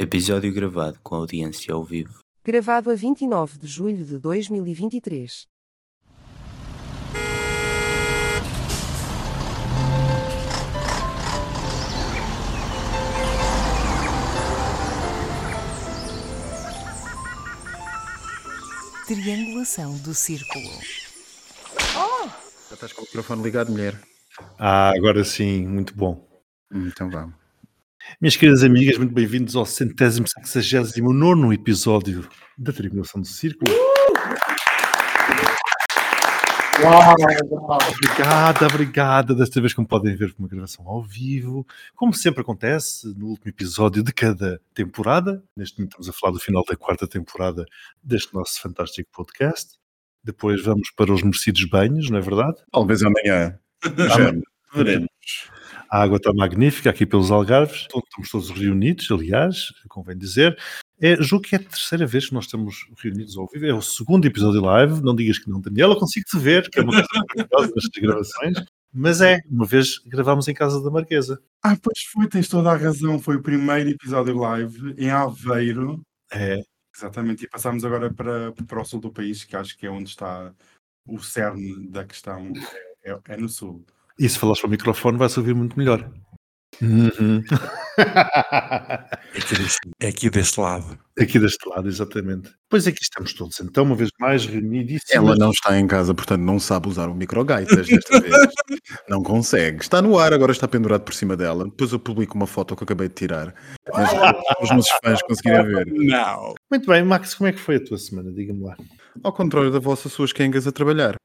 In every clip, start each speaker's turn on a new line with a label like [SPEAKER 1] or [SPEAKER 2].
[SPEAKER 1] Episódio gravado com audiência ao vivo.
[SPEAKER 2] Gravado a 29 de julho de 2023. Triangulação do círculo.
[SPEAKER 3] Já estás com o microfone ligado, mulher.
[SPEAKER 4] Ah, agora sim, muito bom.
[SPEAKER 3] Então vamos.
[SPEAKER 4] Minhas queridas amigas, muito bem-vindos ao centésimo, sexagésimo nono episódio da Tribulação do Círculo. Obrigada, obrigada. Desta vez, como podem ver, uma gravação ao vivo. Como sempre acontece no último episódio de cada temporada. Neste momento estamos a falar do final da quarta temporada deste nosso fantástico podcast. Depois vamos para os merecidos banhos, não é verdade?
[SPEAKER 3] Talvez amanhã.
[SPEAKER 4] Amanhã.
[SPEAKER 3] Veremos.
[SPEAKER 4] A água está magnífica aqui pelos Algarves. Estamos todos reunidos, aliás, convém dizer. É, julgo que é a terceira vez que nós estamos reunidos ao vivo. É o segundo episódio live. Não digas que não, Daniela. Consigo-te ver, que é uma coisa maravilhosa nestas gravações. Mas é, uma vez gravámos em casa da Marquesa.
[SPEAKER 5] Ah, pois foi, tens toda a razão. Foi o primeiro episódio live em Aveiro.
[SPEAKER 4] É,
[SPEAKER 5] Exatamente. E passámos agora para, para o sul do país, que acho que é onde está o cerne da questão. É, é no sul.
[SPEAKER 4] E se falares para o microfone vai-se ouvir muito melhor. Uhum.
[SPEAKER 6] É aqui, deste, é aqui deste lado.
[SPEAKER 4] Aqui deste lado, exatamente. Pois aqui estamos todos, então, uma vez mais reunidíssimos.
[SPEAKER 3] Ela não está em casa, portanto não sabe usar o microgaitas desta vez. Não consegue. Está no ar, agora está pendurado por cima dela. Depois eu publico uma foto que eu acabei de tirar. Mas para os nossos fãs conseguirem ver.
[SPEAKER 6] Não.
[SPEAKER 4] Muito bem, Max, como é que foi a tua semana? Diga-me lá.
[SPEAKER 3] Ao contrário da vossa, suas quengas a trabalhar.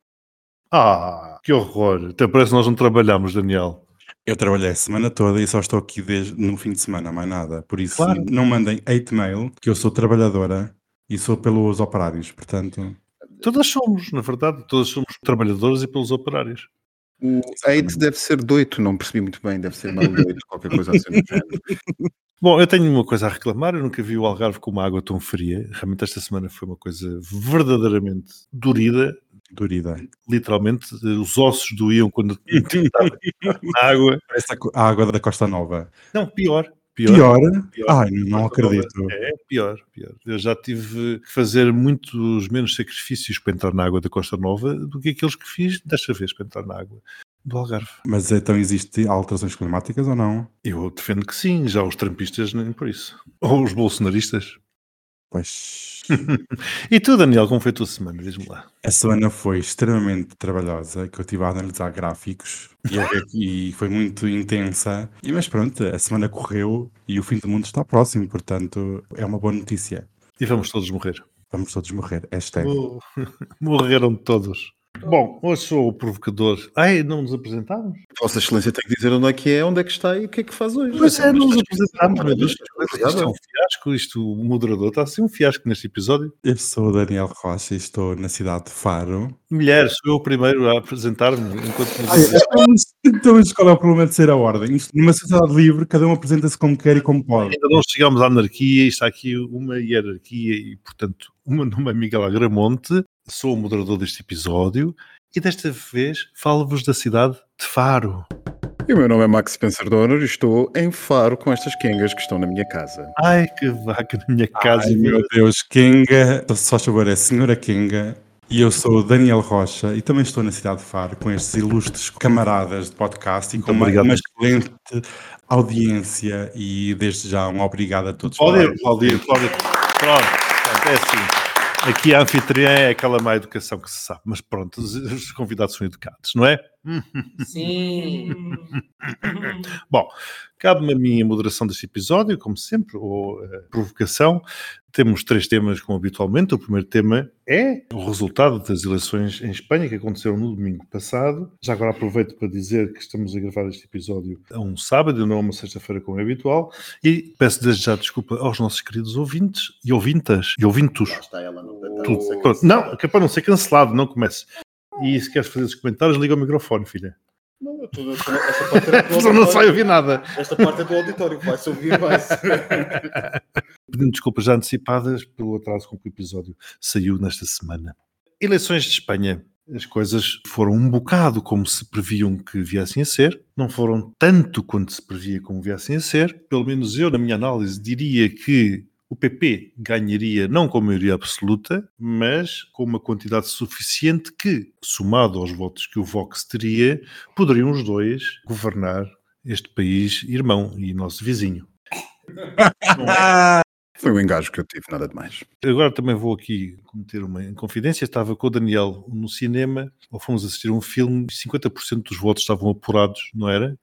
[SPEAKER 4] Ah, que horror. Até parece que nós não trabalhamos, Daniel.
[SPEAKER 6] Eu trabalhei a semana toda e só estou aqui desde, no fim de semana, mais nada. Por isso,
[SPEAKER 4] Claro.
[SPEAKER 6] não mandem hate mail, que eu sou trabalhadora e sou pelos operários. Portanto,
[SPEAKER 4] Todas somos, na verdade, todas somos trabalhadores e pelos operários.
[SPEAKER 3] O hate deve ser doito, não percebi muito bem, deve ser mal doito, qualquer coisa assim do género.
[SPEAKER 4] Bom, eu tenho uma coisa a reclamar, eu nunca vi o Algarve com uma água tão fria. Realmente esta semana foi uma coisa verdadeiramente dorida.
[SPEAKER 6] Durida.
[SPEAKER 4] Literalmente, eh, os ossos doíam quando na água.
[SPEAKER 6] Parece a água da Costa Nova.
[SPEAKER 4] Não, pior. Pior.
[SPEAKER 6] Pior?
[SPEAKER 4] Pior.
[SPEAKER 6] Ai, não acredito.
[SPEAKER 4] É pior, pior. Eu já tive que fazer muitos menos sacrifícios para entrar na água da Costa Nova do que aqueles que fiz desta vez para entrar na água do Algarve.
[SPEAKER 6] Mas então existe alterações climáticas ou não?
[SPEAKER 4] Eu defendo que sim, já os trampistas nem por isso. Ou os bolsonaristas.
[SPEAKER 6] Pois.
[SPEAKER 4] E tu, Daniel, como foi a tua semana? Diz-me lá.
[SPEAKER 6] A semana foi extremamente trabalhosa, que eu estive a analisar gráficos e, e foi muito intensa. E, mas pronto, a semana correu e o fim do mundo está próximo, portanto é uma boa notícia.
[SPEAKER 4] E vamos todos morrer.
[SPEAKER 6] Vamos todos morrer. Hashtag.
[SPEAKER 4] Morreram todos. Bom, hoje sou o provocador. Ai, não nos apresentámos?
[SPEAKER 3] Vossa Excelência tem que dizer onde é que é, onde é que está e o que é que faz hoje.
[SPEAKER 4] Pois é, não nos apresentámos. Deus. Isto é um fiasco, isto, o moderador está a ser um fiasco neste episódio.
[SPEAKER 6] Eu sou o Daniel Rocha e estou na cidade de Faro.
[SPEAKER 4] Mulher, sou eu o primeiro a apresentar-me enquanto
[SPEAKER 6] Então, mas qual é o problema de ser a ordem? Isto, numa sociedade livre, cada um apresenta-se como quer e como pode.
[SPEAKER 4] Ainda não chegámos à anarquia, está aqui uma hierarquia e, portanto, o meu nome é Miguel Agramonte, sou o moderador deste episódio e desta vez falo-vos da cidade de Faro.
[SPEAKER 3] E o meu nome é Max Spencer Donner e estou em Faro com estas quengas que estão na minha casa.
[SPEAKER 4] Ai, que vaca na minha casa.
[SPEAKER 6] Ai, meu Deus, Kenga, só favor, é a senhora Kenga. E eu sou o Daniel Rocha e também estou na cidade de Faro com estes ilustres camaradas de podcast e com uma, uma excelente audiência e desde já um obrigado a todos.
[SPEAKER 4] Pode
[SPEAKER 6] por-
[SPEAKER 4] ir, pode ir, pode ir. Pronto, pronto, é assim. Aqui a anfitriã é aquela má educação que se sabe, mas pronto, os, os convidados são educados, não é?
[SPEAKER 7] Sim.
[SPEAKER 4] Bom, cabe-me a mim a moderação deste episódio, como sempre, ou a provocação. Temos três temas, como habitualmente. O primeiro tema é o resultado das eleições em Espanha, que aconteceram no domingo passado. Já agora aproveito para dizer que estamos a gravar este episódio a um sábado, não a uma sexta-feira, como é habitual. E peço desde já desculpa aos nossos queridos ouvintes e ouvintas e ouvintos.
[SPEAKER 3] Está ela, não
[SPEAKER 4] Tudo. Pronto. Não, que é para não ser cancelado, não comece. E se queres fazer esses comentários, liga o microfone, filha.
[SPEAKER 7] Não, eu tô- esta parte é do
[SPEAKER 4] não sai ouvir nada.
[SPEAKER 7] Esta parte é do auditório, vai-se ouvir, vai-se.
[SPEAKER 4] Pedindo desculpas já antecipadas pelo atraso com que o episódio saiu nesta semana. Eleições de Espanha. As coisas foram um bocado como se previam que viessem a ser, não foram tanto quanto se previa como viessem a ser. Pelo menos eu, na minha análise, diria que o PP ganharia não com maioria absoluta, mas com uma quantidade suficiente que, somado aos votos que o Vox teria, poderiam os dois governar este país irmão e nosso vizinho.
[SPEAKER 3] Foi o engajo que eu tive, nada de mais.
[SPEAKER 4] Agora também vou aqui cometer uma confidência. Estava com o Daniel no cinema, ou fomos assistir a um filme, 50% dos votos estavam apurados, não era?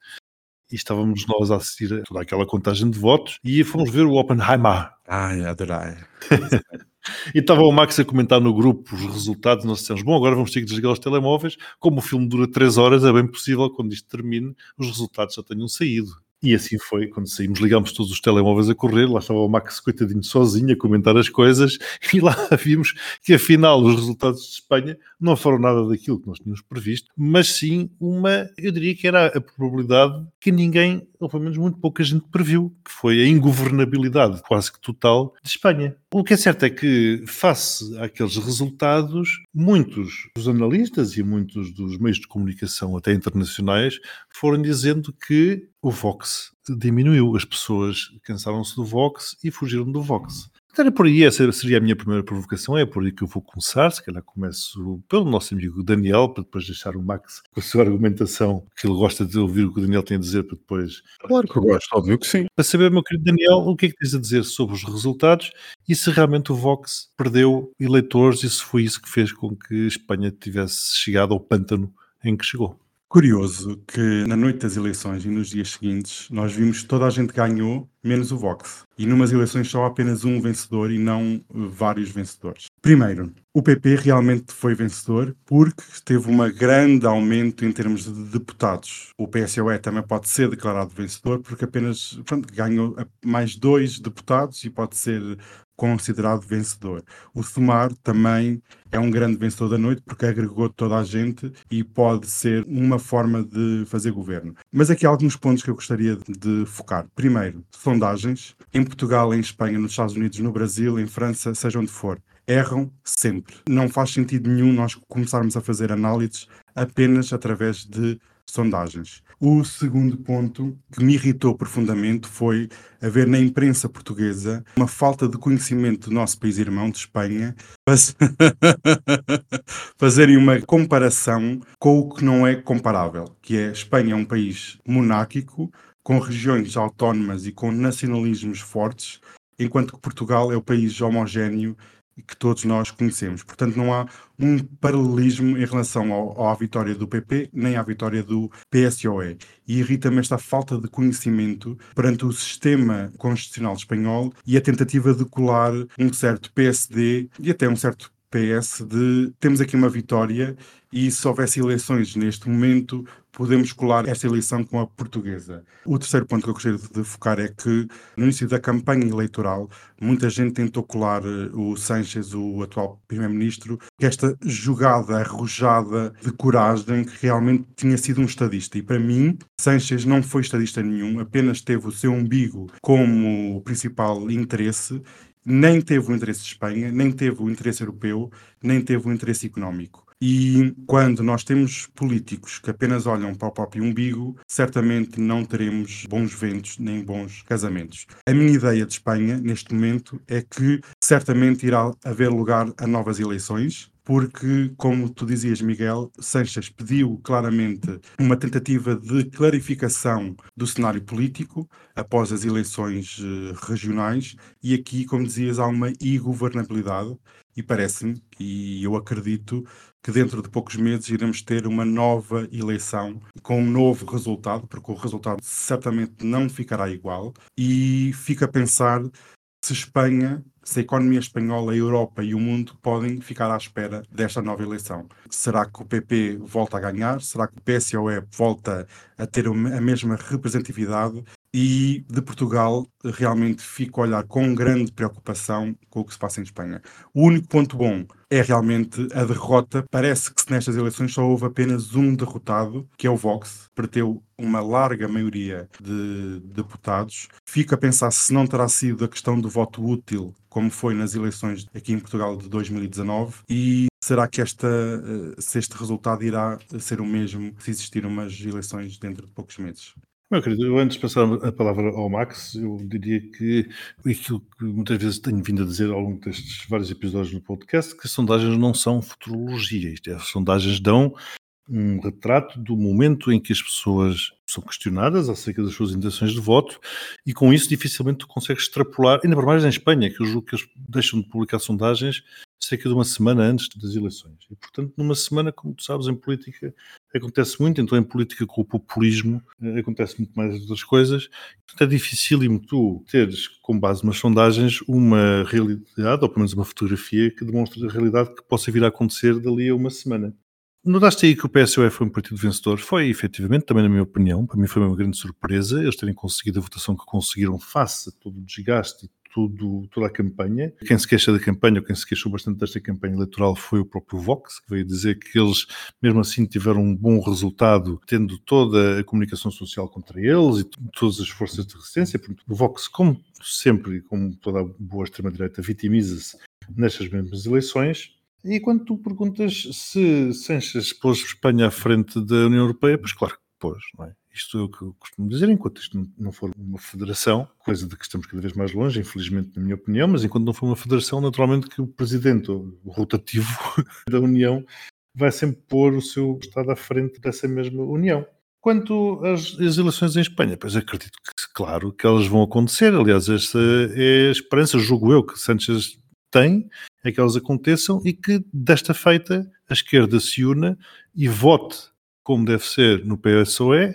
[SPEAKER 4] E estávamos nós a assistir a toda aquela contagem de votos e fomos ver o Oppenheimer.
[SPEAKER 6] Ai, adorei.
[SPEAKER 4] E estava o Max a comentar no grupo os resultados. Nós dissemos: Bom, agora vamos ter que desligar os telemóveis. Como o filme dura 3 horas, é bem possível, quando isto termine, os resultados já tenham saído. E assim foi, quando saímos, ligámos todos os telemóveis a correr, lá estava o Max coitadinho sozinho a comentar as coisas e lá vimos que afinal os resultados de Espanha não foram nada daquilo que nós tínhamos previsto, mas sim uma, eu diria que era a probabilidade que ninguém, ou pelo menos muito pouca gente previu, que foi a ingovernabilidade quase que total de Espanha. O que é certo é que, face àqueles resultados, muitos dos analistas e muitos dos meios de comunicação, até internacionais, foram dizendo que o Vox diminuiu. As pessoas cansaram-se do Vox e fugiram do Vox. Então, era por aí, essa seria a minha primeira provocação, é por aí que eu vou começar. Se calhar começo pelo nosso amigo Daniel, para depois deixar o Max com a sua argumentação, que ele gosta de ouvir o que o Daniel tem a dizer, para depois.
[SPEAKER 3] Claro que eu gosto, óbvio que sim.
[SPEAKER 4] Para saber, meu querido Daniel, o que é que tens a dizer sobre os resultados e se realmente o Vox perdeu eleitores e se foi isso que fez com que Espanha tivesse chegado ao pântano em que chegou.
[SPEAKER 6] Curioso que na noite das eleições e nos dias seguintes nós vimos que toda a gente ganhou, menos o Vox. E numas eleições só há apenas um vencedor e não vários vencedores. Primeiro, o PP realmente foi vencedor porque teve um grande aumento em termos de deputados. O PSOE também pode ser declarado vencedor porque apenas pronto, ganhou mais dois deputados e pode ser considerado vencedor. O Sumar também é um grande vencedor da noite porque agregou toda a gente e pode ser uma forma de fazer governo. Mas aqui há alguns pontos que eu gostaria de focar. Primeiro, sondagens. Em Portugal, em Espanha, nos Estados Unidos, no Brasil, em França, seja onde for. Erram sempre. Não faz sentido nenhum nós começarmos a fazer análises apenas através de sondagens. O segundo ponto que me irritou profundamente foi haver na imprensa portuguesa uma falta de conhecimento do nosso país irmão, de Espanha, faz- fazerem uma comparação com o que não é comparável, que é Espanha é um país monárquico, com regiões autónomas e com nacionalismos fortes, enquanto que Portugal é o país homogéneo que todos nós conhecemos. Portanto, não há um paralelismo em relação ao, à vitória do PP nem à vitória do PSOE. E irrita-me esta falta de conhecimento perante o sistema constitucional espanhol e a tentativa de colar um certo PSD e até um certo PS de temos aqui uma vitória e se houvesse eleições neste momento podemos colar esta eleição com a portuguesa. O terceiro ponto que eu gostaria de focar é que no início da campanha eleitoral muita gente tentou colar eh, o Sánchez, o atual primeiro-ministro, esta jogada arrojada de coragem que realmente tinha sido um estadista. E para mim, Sánchez não foi estadista nenhum, apenas teve o seu umbigo como principal interesse nem teve o interesse de Espanha, nem teve o interesse europeu, nem teve o interesse económico. E quando nós temos políticos que apenas olham para o próprio umbigo, certamente não teremos bons ventos nem bons casamentos. A minha ideia de Espanha, neste momento, é que certamente irá haver lugar a novas eleições, porque, como tu dizias, Miguel, Sanches pediu claramente uma tentativa de clarificação do cenário político após as eleições eh, regionais, e aqui, como dizias, há uma ingovernabilidade, e parece-me, e eu acredito, que dentro de poucos meses iremos ter uma nova eleição com um novo resultado, porque o resultado certamente não ficará igual, e fica a pensar se Espanha, se a economia espanhola, a Europa e o mundo podem ficar à espera desta nova eleição. Será que o PP volta a ganhar? Será que o PSOE volta a ter a mesma representatividade? E de Portugal realmente fico a olhar com grande preocupação com o que se passa em Espanha. O único ponto bom é realmente a derrota. Parece que nestas eleições só houve apenas um derrotado, que é o Vox, perdeu uma larga maioria de deputados. Fico a pensar se não terá sido a questão do voto útil, como foi nas eleições aqui em Portugal de 2019, e será que esta, eh, se este resultado irá ser o mesmo se existir umas eleições dentro de poucos meses?
[SPEAKER 4] Meu querido, eu antes de passar a palavra ao Max, eu diria que aquilo que muitas vezes tenho vindo a dizer ao longo destes vários episódios no podcast, que as sondagens não são futurologia, isto é, as sondagens dão um retrato do momento em que as pessoas são questionadas acerca das suas intenções de voto e com isso dificilmente consegues extrapolar, ainda por mais em Espanha, que eu julgo que eles deixam de publicar sondagens cerca de uma semana antes das eleições. E, portanto, numa semana, como tu sabes, em política acontece muito, então em política com o populismo eh, acontece muito mais outras coisas. Portanto, é dificílimo tu teres, com base nas sondagens, uma realidade, ou pelo menos uma fotografia que demonstre a realidade que possa vir a acontecer dali a uma semana. Notaste aí que o PSOE foi um partido vencedor? Foi, efetivamente, também na minha opinião. Para mim foi uma grande surpresa eles terem conseguido a votação que conseguiram face a todo o desgaste e tudo, toda a campanha. Quem se queixa da campanha, ou quem se queixou bastante desta campanha eleitoral foi o próprio Vox, que veio dizer que eles, mesmo assim, tiveram um bom resultado, tendo toda a comunicação social contra eles e todas as forças de resistência. Porque o Vox, como sempre, como toda a boa extrema-direita, vitimiza-se nestas mesmas eleições e quando tu perguntas se Sanches pôs Espanha à frente da União Europeia, pois claro que pôs, não é? Isto é o que eu costumo dizer, enquanto isto não for uma federação, coisa de que estamos cada vez mais longe, infelizmente, na minha opinião, mas enquanto não for uma federação, naturalmente que o presidente, o rotativo da União, vai sempre pôr o seu Estado à frente dessa mesma União. Quanto às, às, eleições em Espanha, pois acredito que, claro, que elas vão acontecer. Aliás, esta é a esperança, julgo eu, que Sánchez tem, é que elas aconteçam e que, desta feita, a esquerda se una e vote como deve ser no PSOE,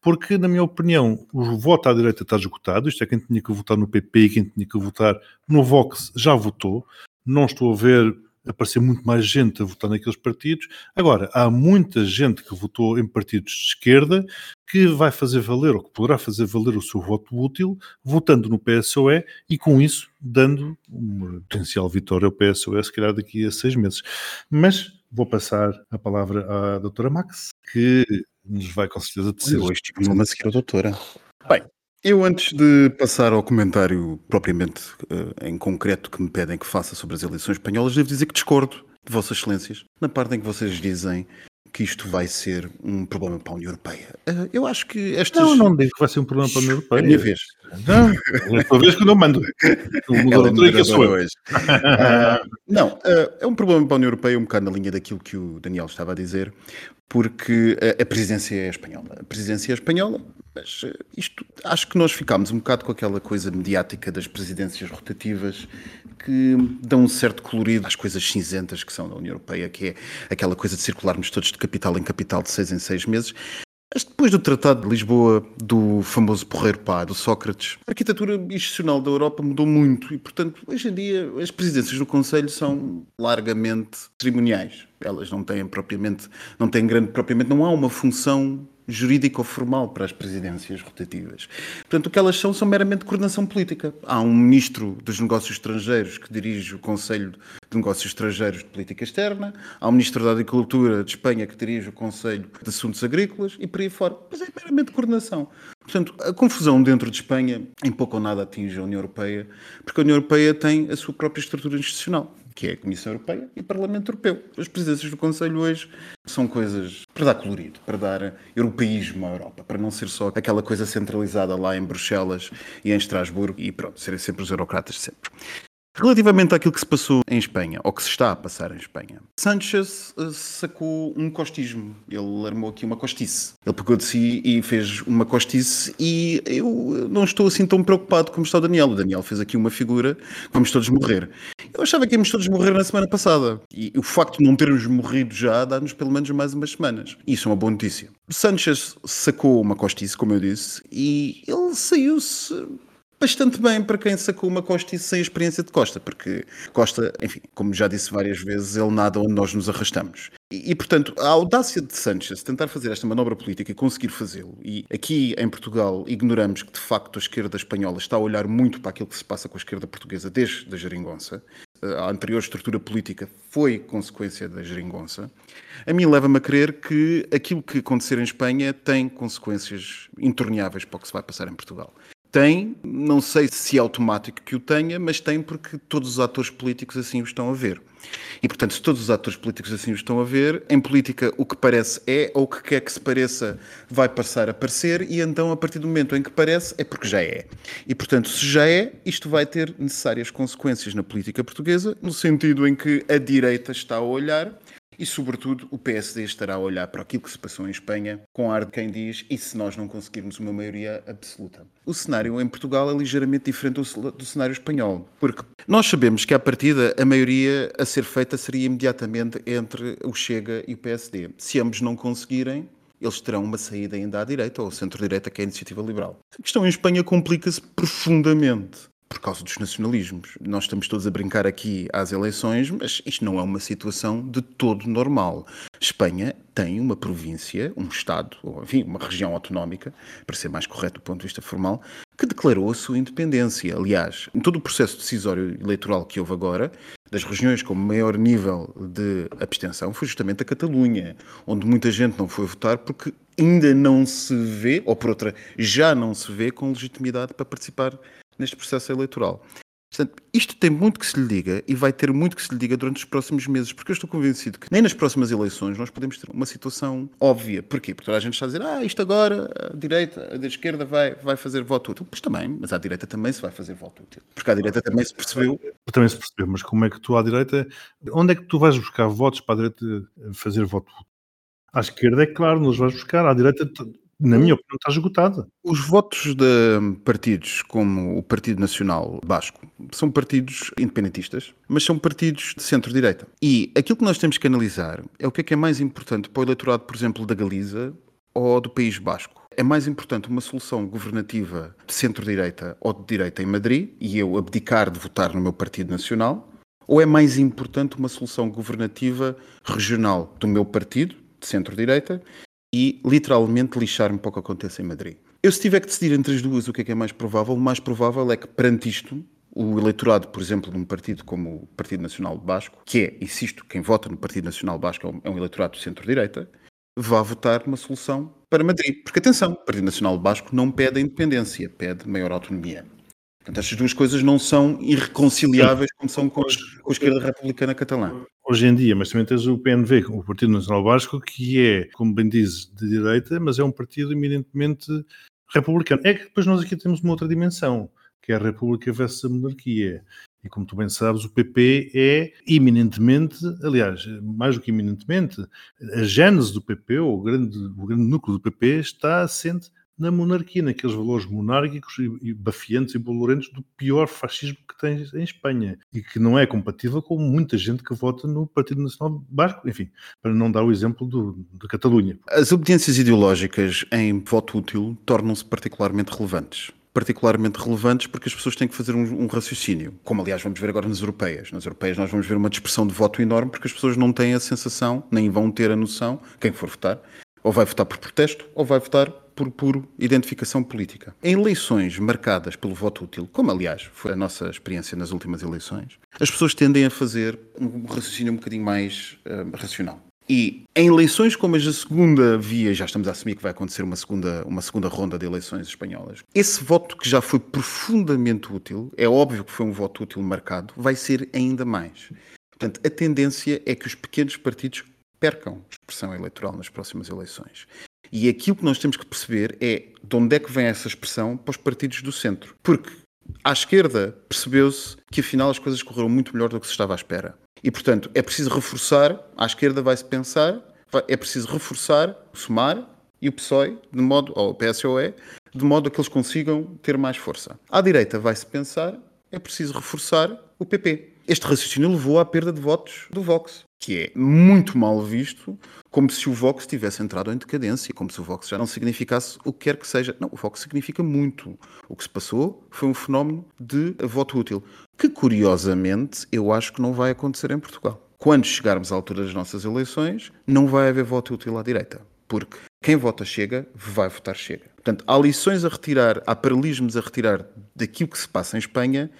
[SPEAKER 4] porque, na minha opinião, o voto à direita está esgotado. Isto é, quem tinha que votar no PP e quem tinha que votar no Vox já votou. Não estou a ver aparecer muito mais gente a votar naqueles partidos. Agora, há muita gente que votou em partidos de esquerda que vai fazer valer, ou que poderá fazer valer o seu voto útil, votando no PSOE e com isso dando uma potencial vitória ao PSOE, se calhar daqui a seis meses. Mas vou passar a palavra à doutora Max, que nos vai com certeza dizer.
[SPEAKER 3] Hoje tive uma seguir a doutora. Bem, eu, antes de passar ao comentário propriamente uh, em concreto que me pedem que faça sobre as eleições espanholas, devo dizer que discordo de Vossas Excelências na parte em que vocês dizem que isto vai ser um problema para a União Europeia. Uh, eu acho que estas.
[SPEAKER 4] Não, não digo que vai ser um problema para a União Europeia.
[SPEAKER 3] É a minha vez.
[SPEAKER 4] Não, é a tua vez que eu não mando. O
[SPEAKER 3] que sou eu. Hoje. Uh, não, é um problema para a União Europeia, um bocado na linha daquilo que o Daniel estava a dizer, porque a, presidência é espanhola. A presidência é espanhola, mas eh, isto, acho que nós ficámos um bocado com aquela coisa mediática das presidências rotativas que dão um certo colorido às coisas cinzentas que são da União Europeia, que é aquela coisa de circularmos todos de capital em capital de seis em seis meses. Mas depois do Tratado de Lisboa, do famoso porreiro pá, do Sócrates, a arquitetura institucional da Europa mudou muito e, portanto, hoje em dia as presidências do Conselho são largamente cerimoniais. Elas não têm propriamente, não têm grande, propriamente, não há uma função jurídico formal para as presidências rotativas. Portanto, o que elas são são meramente coordenação política. Há um ministro dos negócios estrangeiros que dirige o Conselho de Negócios Estrangeiros de Política Externa, há um ministro da Agricultura de Espanha que dirige o Conselho de Assuntos Agrícolas e por aí fora. Mas é meramente coordenação. Portanto, a confusão dentro de Espanha em pouco ou nada atinge a União Europeia, porque a União Europeia tem a sua própria estrutura institucional que é a Comissão Europeia e o Parlamento Europeu. As presidências do Conselho hoje são coisas para dar colorido, para dar europeísmo à Europa, para não ser só aquela coisa centralizada lá em Bruxelas e em Estrasburgo e pronto, serem sempre os eurocratas de sempre. Relativamente àquilo que se passou em Espanha, ou que se está a passar em Espanha, Sanchez uh, sacou um costismo. Ele armou aqui uma costice. Ele pegou de si e fez uma costice e eu não estou assim tão preocupado como está o Daniel. O Daniel fez aqui uma figura, vamos todos morrer. Eu achava que íamos todos morrer na semana passada. E o facto de não termos morrido já dá-nos pelo menos mais umas semanas. Isso é uma boa notícia. Sanchez sacou uma costice, como eu disse, e ele saiu-se bastante bem para quem sacou uma Costa sem experiência de Costa, porque Costa, enfim, como já disse várias vezes, ele nada onde nós nos arrastamos. E, e, portanto, a audácia de Sanchez tentar fazer esta manobra política e conseguir fazê-lo, e aqui em Portugal ignoramos que de facto a esquerda espanhola está a olhar muito para aquilo que se passa com a esquerda portuguesa desde a geringonça, a anterior estrutura política foi consequência da geringonça, a mim leva-me a crer que aquilo que acontecer em Espanha tem consequências intorneáveis para o que se vai passar em Portugal. Tem, não sei se é automático que o tenha, mas tem porque todos os atores políticos assim o estão a ver. E, portanto, se todos os atores políticos assim o estão a ver, em política o que parece é, ou o que quer que se pareça vai passar a parecer, e então, a partir do momento em que parece, é porque já é. E, portanto, se já é, isto vai ter necessárias consequências na política portuguesa, no sentido em que a direita está a olhar e, sobretudo, o PSD estará a olhar para aquilo que se passou em Espanha com ar de quem diz e se nós não conseguirmos uma maioria absoluta. O cenário em Portugal é ligeiramente diferente do, cenário espanhol, porque nós sabemos que, à partida, a maioria a ser feita seria imediatamente entre o Chega e o PSD. Se ambos não conseguirem, eles terão uma saída ainda à direita ou centro-direita, que é a iniciativa liberal. A questão em Espanha complica-se profundamente por causa dos nacionalismos. Nós estamos todos a brincar aqui às eleições, mas isto não é uma situação de todo normal. Espanha tem uma província, um Estado, ou enfim, uma região autonómica, para ser mais correto do ponto de vista formal, que declarou a sua independência. Aliás, em todo o processo decisório eleitoral que houve agora, das regiões com maior nível de abstenção foi justamente a Catalunha, onde muita gente não foi votar porque ainda não se vê, ou por outra, já não se vê com legitimidade para participar neste processo eleitoral. Portanto, isto tem muito que se lhe diga e vai ter muito que se lhe diga durante os próximos meses, porque eu estou convencido que nem nas próximas eleições nós podemos ter uma situação óbvia. Porquê? Porque toda a gente está a dizer, ah, isto agora, a direita, a esquerda vai, vai fazer voto útil. Pois também, mas à direita também se vai fazer voto útil. Porque à direita também se percebeu.
[SPEAKER 4] Também se percebeu, mas como é que tu à direita, onde é que tu vais buscar votos para a direita fazer voto útil? À esquerda é claro, nos vais buscar, à direita na minha opinião, está esgotada.
[SPEAKER 3] Os votos de partidos como o Partido Nacional Basco são partidos independentistas, mas são partidos de centro-direita. E aquilo que nós temos que analisar é o que é que é mais importante para o eleitorado, por exemplo, da Galiza ou do País Basco. É mais importante uma solução governativa de centro-direita ou de direita em Madrid e eu abdicar de votar no meu Partido Nacional? Ou é mais importante uma solução governativa regional do meu partido, de centro-direita, e literalmente lixar-me para o que acontece em Madrid. Eu, se tiver que decidir entre as duas o que é que é mais provável, o mais provável é que, perante isto, o eleitorado, por exemplo, de um partido como o Partido Nacional Basco, que é, insisto, quem vota no Partido Nacional Basco é um, é eleitorado de centro-direita, vá votar numa solução para Madrid. Porque, atenção, o Partido Nacional Basco não pede a independência, pede maior autonomia. Portanto, estas duas coisas não são irreconciliáveis como são com, com a esquerda republicana catalã.
[SPEAKER 4] Hoje em dia, mas também tens o PNV, o Partido Nacional Basco, que é, como bem dizes, de direita, mas é um partido eminentemente republicano. É que depois nós aqui temos uma outra dimensão, que é a República versus a monarquia. E como tu bem sabes, o PP é eminentemente, aliás, mais do que eminentemente, a gênese do PP, ou o grande, o grande núcleo do PP, está assente na monarquia, naqueles valores monárquicos e, e bafiantes e bolorentos do pior fascismo que tens em Espanha e que não é compatível com muita gente que vota no Partido Nacional Basco, enfim, para não dar o exemplo de Catalunha.
[SPEAKER 3] As obediências ideológicas em voto útil tornam-se particularmente relevantes particularmente relevantes porque as pessoas têm que fazer um, um, raciocínio, como aliás vamos ver agora nas europeias. Nas europeias nós vamos ver uma dispersão de voto enorme porque as pessoas não têm a sensação, nem vão ter a noção, quem for votar, ou vai votar por protesto ou vai votar por puro identificação política. Em eleições marcadas pelo voto útil, como aliás foi a nossa experiência nas últimas eleições, as pessoas tendem a fazer um raciocínio um bocadinho mais uh, racional. E em eleições como as da segunda via, já estamos a assumir que vai acontecer uma segunda, uma segunda ronda de eleições espanholas, esse voto que já foi profundamente útil, é óbvio que foi um voto útil marcado, vai ser ainda mais. Portanto, a tendência é que os pequenos partidos percam expressão eleitoral nas próximas eleições. E aquilo que nós temos que perceber é de onde é que vem essa expressão para os partidos do centro. Porque à esquerda percebeu-se que afinal as coisas correram muito melhor do que se estava à espera. E portanto é preciso reforçar, à esquerda vai-se pensar, é preciso reforçar o SUMAR e o PSOE, de modo, ou o PSOE, de modo a que eles consigam ter mais força. À direita vai-se pensar, é preciso reforçar o PP. Este raciocínio levou à perda de votos do Vox, que é muito mal visto como se o Vox tivesse entrado em decadência, como se o Vox já não significasse o que quer que seja. Não, o Vox significa muito. O que se passou foi um fenómeno de voto útil, que curiosamente eu acho que não vai acontecer em Portugal. Quando chegarmos à altura das nossas eleições, não vai haver voto útil à direita, porque quem vota chega, vai votar chega. Portanto, há lições a retirar, há paralelismos a retirar daquilo que se passa em Espanha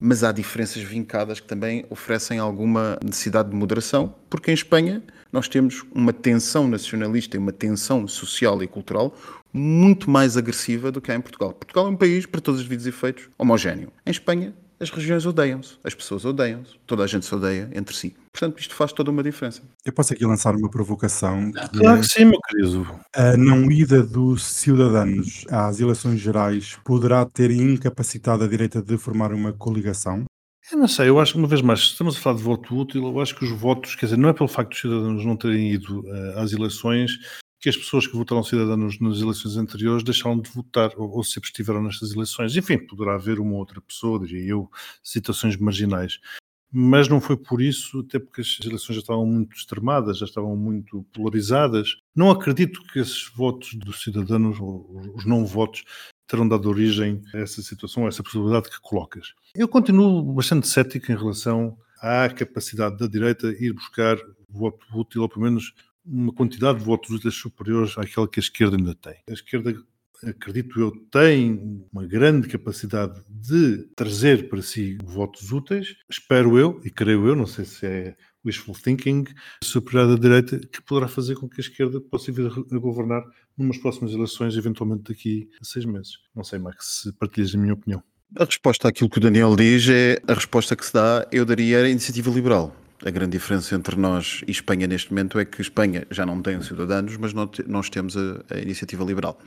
[SPEAKER 3] mas há diferenças vincadas que também oferecem alguma necessidade de moderação, porque em Espanha nós temos uma tensão nacionalista e uma tensão social e cultural muito mais agressiva do que há em Portugal. Portugal é um país, para todos os devidos efeitos, homogéneo. Em Espanha, as regiões odeiam-se, as pessoas odeiam-se, toda a gente se odeia entre si. Portanto, isto faz toda uma diferença.
[SPEAKER 6] Eu posso aqui lançar uma provocação. que é
[SPEAKER 4] Claro que sim, meu querido.
[SPEAKER 6] A não ida dos cidadãos às eleições gerais poderá ter incapacitado a direita de formar uma coligação?
[SPEAKER 4] Eu não sei, eu acho que uma vez mais, se estamos a falar de voto útil, eu acho que os votos, quer dizer, não é pelo facto dos cidadãos não terem ido eh, às eleições que as pessoas que votaram cidadãos nas eleições anteriores deixaram de votar ou, ou se abstiveram nestas eleições. Enfim, poderá haver uma outra pessoa, diria eu, situações marginais. Mas não foi por isso, até porque as eleições já estavam muito extremadas, já estavam muito polarizadas. Não acredito que esses votos dos cidadãos, os não votos, terão dado origem a essa situação, a essa possibilidade que colocas. Eu continuo bastante cético em relação à capacidade da direita ir buscar voto útil, ou pelo menos uma quantidade de votos úteis superiores àquela que a esquerda ainda tem. A esquerda, acredito eu, tem uma grande capacidade de trazer para si votos úteis, espero eu, e creio eu, não sei se é wishful thinking, superior da direita, que poderá fazer com que a esquerda possa vir a governar numas próximas eleições, eventualmente daqui a seis meses. Não sei, Max, se partilhas a minha opinião.
[SPEAKER 3] A resposta àquilo que o Daniel diz é a resposta que se dá, eu daria a iniciativa liberal. A grande diferença entre nós e Espanha neste momento é que Espanha já não tem os cidadãos, mas nós temos a, a iniciativa liberal.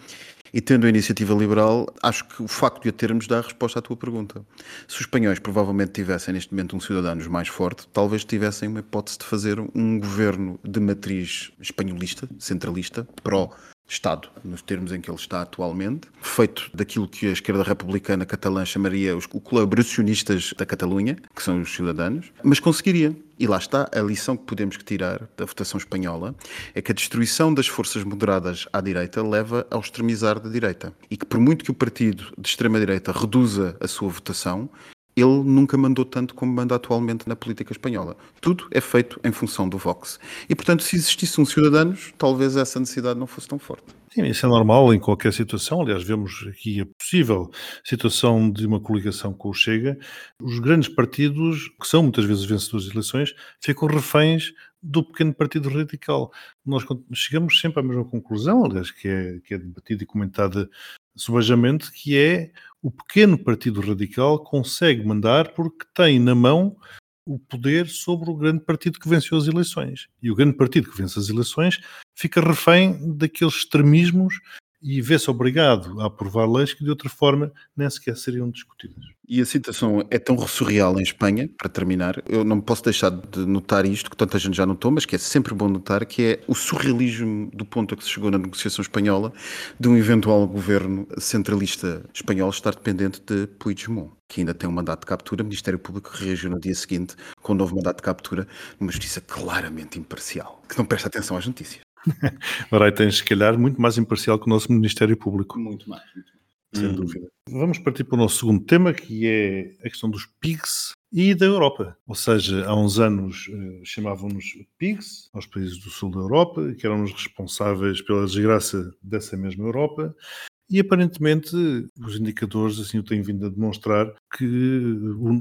[SPEAKER 3] E tendo a iniciativa liberal, acho que o facto de a termos dá a resposta à tua pergunta. Se os espanhóis provavelmente tivessem neste momento um cidadãos mais forte, talvez tivessem uma hipótese de fazer um governo de matriz espanholista, centralista, pró Estado, nos termos em que ele está atualmente, feito daquilo que a esquerda republicana catalã chamaria os colaboracionistas da Catalunha, que são os cidadãos, mas conseguiria. E lá está, a lição que podemos tirar da votação espanhola é que a destruição das forças moderadas à direita leva ao extremizar da direita. E que por muito que o partido de extrema-direita reduza a sua votação, ele nunca mandou tanto como manda atualmente na política espanhola. Tudo é feito em função do Vox. E, portanto, se existisse um Ciudadanos, talvez essa necessidade não fosse tão forte.
[SPEAKER 4] Sim, isso é normal em qualquer situação. Aliás, vemos aqui a possível situação de uma coligação com o Chega. Os grandes partidos, que são muitas vezes vencedores de eleições, ficam reféns do pequeno partido radical. Nós chegamos sempre à mesma conclusão, aliás, que é, que é debatida e comentada subajamente, que é o pequeno partido radical consegue mandar porque tem na mão o poder sobre o grande partido que venceu as eleições. E o grande partido que vence as eleições fica refém daqueles extremismos e vê-se obrigado a aprovar leis que de outra forma nem sequer seriam discutidas.
[SPEAKER 3] E a situação é tão surreal em Espanha, para terminar, eu não posso deixar de notar isto, que tanta gente já notou, mas que é sempre bom notar, que é o surrealismo do ponto a que se chegou na negociação espanhola de um eventual governo centralista espanhol estar dependente de Puigdemont, que ainda tem um mandato de captura. O Ministério Público reagiu no dia seguinte com um novo mandato de captura, numa justiça claramente imparcial, que não presta atenção às notícias.
[SPEAKER 4] Tens, se calhar, muito mais imparcial que o nosso Ministério Público.
[SPEAKER 3] Muito mais. Muito mais.
[SPEAKER 4] Sem dúvida. Vamos partir para o nosso segundo tema, que é a questão dos PIGs e da Europa. Ou seja, há uns anos eh, chamavam-nos PIGs, aos países do sul da Europa, que eram os responsáveis pela desgraça dessa mesma Europa, e aparentemente os indicadores assim o têm vindo a demonstrar que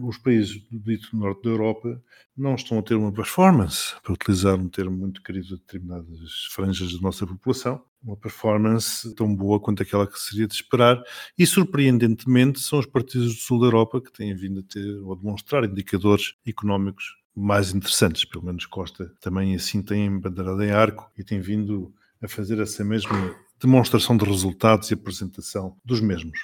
[SPEAKER 4] os países do dito norte da Europa não estão a ter uma performance, para utilizar um termo muito querido a determinadas franjas da nossa população, uma performance tão boa quanto aquela que seria de esperar. E surpreendentemente são os partidos do sul da Europa que têm vindo a ter ou a demonstrar indicadores económicos mais interessantes, pelo menos Costa também assim tem bandeirada em arco e tem vindo a fazer essa mesma demonstração de resultados e apresentação dos mesmos.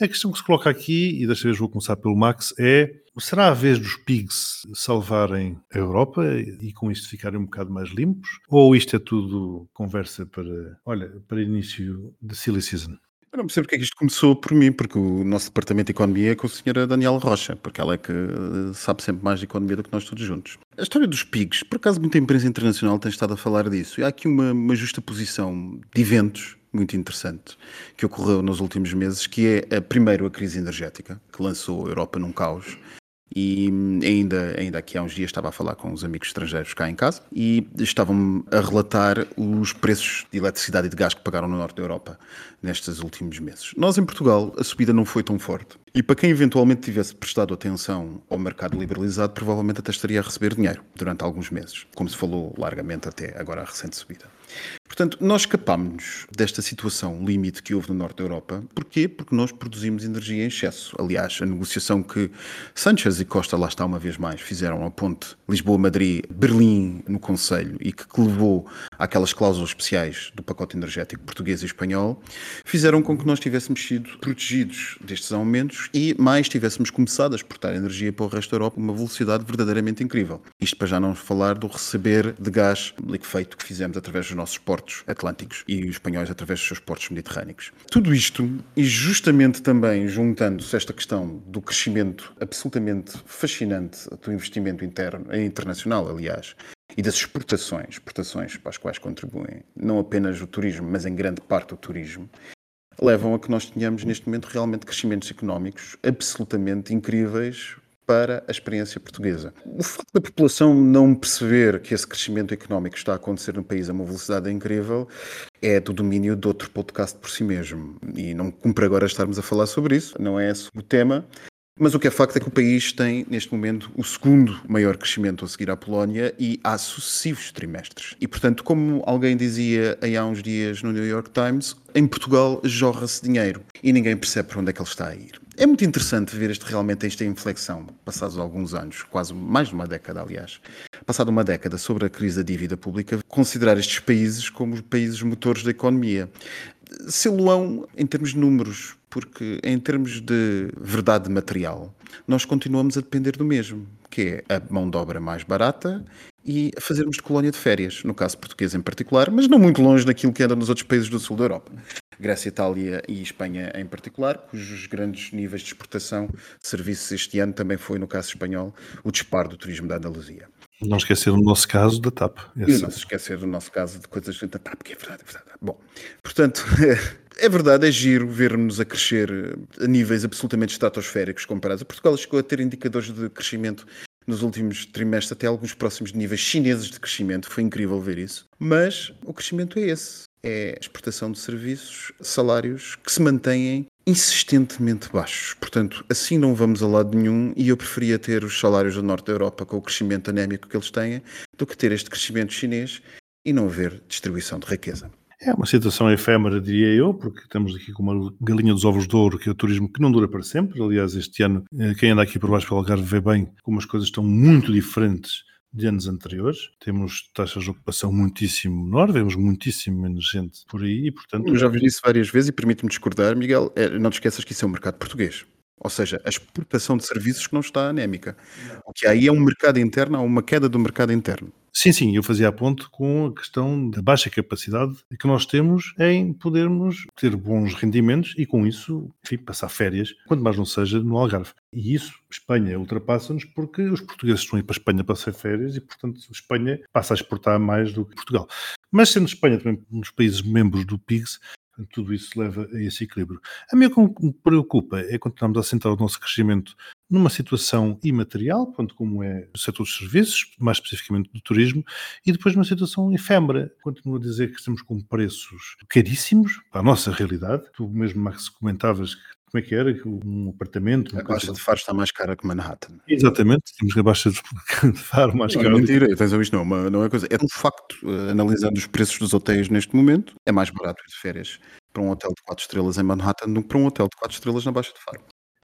[SPEAKER 4] A questão que se coloca aqui, e desta vez vou começar pelo Max, é será a vez dos pigs salvarem a Europa e com isto ficarem um bocado mais limpos? Ou isto é tudo conversa para, olha, para início de silly season?
[SPEAKER 3] Eu não percebo porque é que isto começou por mim, porque o nosso departamento de economia é com a senhora Daniela Rocha, porque ela é que sabe sempre mais de economia do que nós todos juntos. A história dos PIGs, por acaso muita imprensa internacional tem estado a falar disso, e há aqui uma, uma justa posição de eventos muito interessante que ocorreu nos últimos meses, que é, primeiro, a crise energética, que lançou a Europa num caos, e ainda, ainda aqui há uns dias estava a falar com os amigos estrangeiros cá em casa e estavam a relatar os preços de eletricidade e de gás que pagaram no norte da Europa nestes últimos meses. Nós em Portugal a subida não foi tão forte e para quem eventualmente tivesse prestado atenção ao mercado liberalizado provavelmente até estaria a receber dinheiro durante alguns meses, como se falou largamente até agora a recente subida. Portanto, nós escapámos desta situação limite que houve no norte da Europa. Porquê? Porque nós produzimos energia em excesso. Aliás, a negociação que Sanchez e Costa, lá está uma vez mais, fizeram a ponte Lisboa-Madrid-Berlim no Conselho e que levou àquelas cláusulas especiais do pacote energético português e espanhol, fizeram com que nós tivéssemos sido protegidos destes aumentos e mais tivéssemos começado a exportar energia para o resto da Europa a uma velocidade verdadeiramente incrível. Isto para já não falar do receber de gás liquefeito que fizemos através dos nossos portos atlânticos e os espanhóis através dos seus portos mediterrâneos. Tudo isto, e justamente também juntando-se esta questão do crescimento absolutamente fascinante do investimento interno, eh, internacional, aliás, e das exportações, exportações para as quais contribuem não apenas o turismo, mas em grande parte o turismo, levam a que nós tenhamos neste momento realmente crescimentos económicos absolutamente incríveis para a experiência portuguesa. O facto da população não perceber que esse crescimento económico está a acontecer no país a uma velocidade incrível é do domínio de outro podcast por si mesmo. E não cumpre agora estarmos a falar sobre isso, não é esse o tema. Mas o que é facto é que o país tem, neste momento, o segundo maior crescimento a seguir à Polónia e há sucessivos trimestres. E, portanto, como alguém dizia aí há uns dias no New York Times, em Portugal jorra-se dinheiro e ninguém percebe para onde é que ele está a ir. É muito interessante ver este, realmente esta inflexão, passados alguns anos, quase mais de uma década, aliás, passada uma década sobre a crise da dívida pública, considerar estes países como os países motores da economia. Sê-lo-ão em termos de números, porque em termos de verdade material, nós continuamos a depender do mesmo, que é a mão de obra mais barata e a fazermos de colónia de férias, no caso português em particular, mas não muito longe daquilo que anda nos outros países do sul da Europa. Grécia, Itália e Espanha em particular, cujos grandes níveis de exportação de serviços este ano também foi, no caso espanhol, o disparo do turismo da Andaluzia.
[SPEAKER 4] Não esquecer o nosso caso da TAP.
[SPEAKER 3] E não se esquecer do nosso caso de coisas da TAP, que é verdade, é verdade. Bom, portanto, é verdade, é giro ver-nos a crescer a níveis absolutamente estratosféricos comparados. Portugal chegou a ter indicadores de crescimento nos últimos trimestres, até alguns próximos níveis chineses de crescimento. Foi incrível ver isso. Mas o crescimento é esse. É exportação de serviços, salários que se mantêm insistentemente baixos. Portanto, assim não vamos a lado nenhum e eu preferia ter os salários do norte da Europa com o crescimento anémico que eles têm do que ter este crescimento chinês e não haver distribuição de riqueza.
[SPEAKER 4] É uma situação efêmera, diria eu, porque estamos aqui com uma galinha dos ovos de ouro, que é o turismo que não dura para sempre. Aliás, este ano, eh, quem anda aqui por baixo pelo Algarve vê bem como as coisas estão muito diferentes de anos anteriores. Temos taxas de ocupação muitíssimo menor, vemos muitíssimo menos gente por aí e, portanto...
[SPEAKER 3] Eu já vi isso várias vezes e permite-me discordar, Miguel, é, não te esqueças que isso é um mercado português. Ou seja, a exportação de serviços que não está anémica. O que aí é um mercado interno, há uma queda do mercado interno.
[SPEAKER 4] Sim, sim, eu fazia a ponto com a questão da baixa capacidade que nós temos em podermos ter bons rendimentos e com isso, enfim, passar férias, quanto mais não seja no Algarve. E isso, Espanha ultrapassa-nos porque os portugueses estão a ir para a Espanha para passar férias e, portanto, Espanha passa a exportar mais do que Portugal. Mas sendo Espanha também um dos países membros do PIGS, tudo isso leva a esse equilíbrio. A o que me preocupa é continuarmos a sentar o nosso crescimento numa situação imaterial, quanto como é o setor dos serviços, mais especificamente do turismo, e depois numa situação efêmera. Continuo a dizer que estamos com preços caríssimos para a nossa realidade. Tu mesmo, Max, comentavas que como é que era? Um apartamento?
[SPEAKER 3] A Baixa de Faro está mais cara que Manhattan.
[SPEAKER 4] Exatamente, temos a Baixa de Faro mais cara.
[SPEAKER 3] Não é mentira, atenção, isto não, é não é coisa. É um facto, uh, analisando os preços dos hotéis neste momento, é mais barato ir de férias para um hotel de 4 estrelas em Manhattan do que para um hotel de 4 estrelas na Baixa de Faro.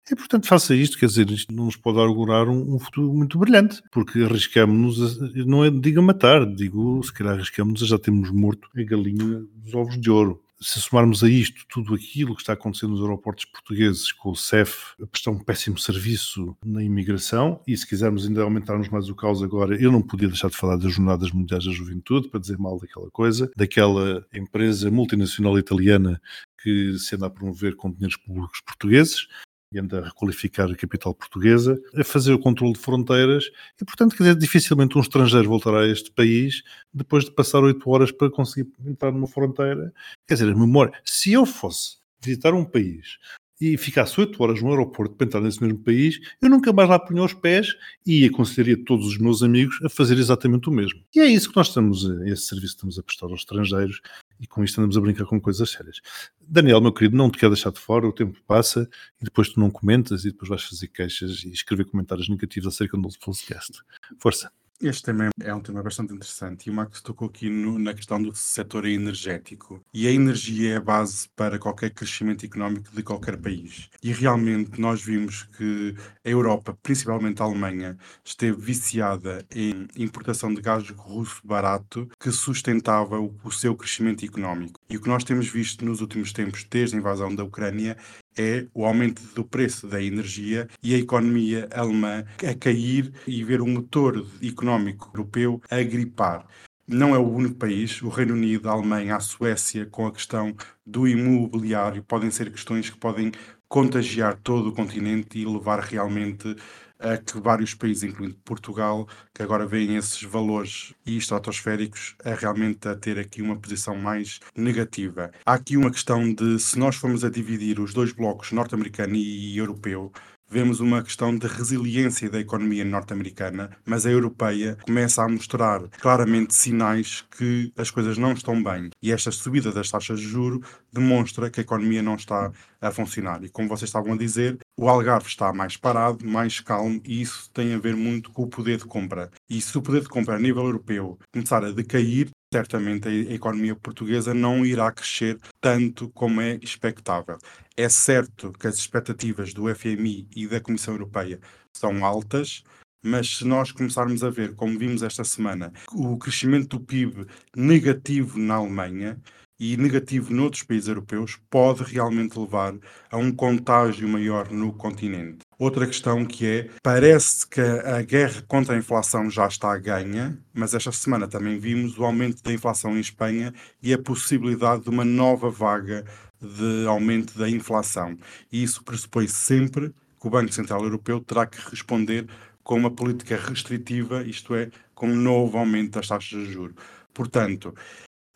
[SPEAKER 4] E, portanto, faça isto, quer dizer, isto não nos pode augurar um, um futuro muito brilhante, porque arriscamos-nos, a, não é digo a matar, digo, se calhar arriscamos a já termos morto a galinha dos ovos de ouro se somarmos a isto tudo aquilo que está acontecendo nos aeroportos portugueses com o CEF a prestar um péssimo serviço na imigração e se quisermos ainda aumentarmos mais o caos agora, eu não podia deixar de falar das Jornadas Mundiais da Juventude para dizer mal daquela coisa, daquela empresa multinacional italiana que se anda a promover com dinheiros públicos portugueses e anda a requalificar a capital portuguesa, a fazer o controle de fronteiras e, portanto, quer dizer, dificilmente um estrangeiro voltará a este país depois de passar oito horas para conseguir entrar numa fronteira. Quer dizer, a memória. Se eu fosse visitar um país e ficasse oito horas no aeroporto para entrar nesse mesmo país, eu nunca mais lá punha os pés e aconselharia todos os meus amigos a fazer exatamente o mesmo. E é isso que nós estamos, esse serviço que estamos a prestar aos estrangeiros e com isto andamos a brincar com coisas sérias. Daniel, meu querido, não te quero deixar de fora, o tempo passa e depois tu não comentas e depois vais fazer queixas e escrever comentários negativos acerca do podcast. Força!
[SPEAKER 6] Este tema é um tema bastante interessante e o Max tocou aqui no- na questão do setor energético. E a energia é a base para qualquer crescimento económico de qualquer país. E realmente nós vimos que a Europa, principalmente a Alemanha, esteve viciada em importação de gás russo barato que sustentava o, o seu crescimento económico. E o que nós temos visto nos últimos tempos, desde a invasão da Ucrânia, é o aumento do preço da energia e a economia alemã a cair e ver o motor económico europeu a gripar. Não é o único país, o Reino Unido, a Alemanha, a Suécia, com a questão do imobiliário, podem ser questões que podem contagiar todo o continente e levar realmente a que vários países, incluindo Portugal, que agora veem esses valores e estratosféricos, a realmente a ter aqui uma posição mais negativa. Há aqui uma questão de se nós formos a dividir os dois blocos, norte-americano e europeu, vemos uma questão de resiliência da economia norte-americana, mas a europeia começa a mostrar claramente sinais que as coisas não estão bem. E esta subida das taxas de juro demonstra que a economia não está a funcionar. E como vocês estavam a dizer, o Algarve está mais parado, mais calmo, e isso tem a ver muito com o poder de compra. E se o poder de compra a nível europeu começar a decair, certamente a economia portuguesa não irá crescer tanto como é expectável. É certo que as expectativas do FMI e da Comissão Europeia são altas, mas se nós começarmos a ver, como vimos esta semana, o crescimento do PIB negativo na Alemanha e negativo noutros países europeus, pode realmente levar a um contágio maior no continente. Outra questão que é, parece que a guerra contra a inflação já está a ganha, mas esta semana também vimos o aumento da inflação em Espanha e a possibilidade de uma nova vaga de aumento da inflação. E isso pressupõe sempre que o Banco Central Europeu terá que responder com uma política restritiva, isto é, com um novo aumento das taxas de juros. Portanto,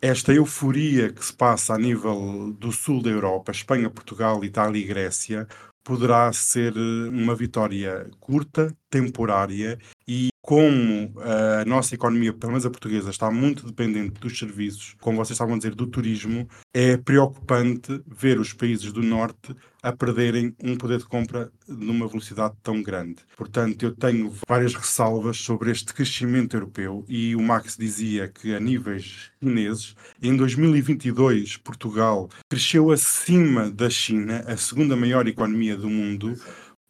[SPEAKER 6] esta euforia que se passa a nível do sul da Europa, Espanha, Portugal, Itália e Grécia, poderá ser eh, uma vitória curta, temporária e como a nossa economia, pelo menos a portuguesa, está muito dependente dos serviços, como vocês estavam a dizer, do turismo, é preocupante ver os países do norte a perderem um poder de compra numa velocidade tão grande. Portanto, eu tenho várias ressalvas sobre este crescimento europeu e o Max dizia que a níveis chineses, em 2022, Portugal cresceu acima da China, a segunda maior economia do mundo.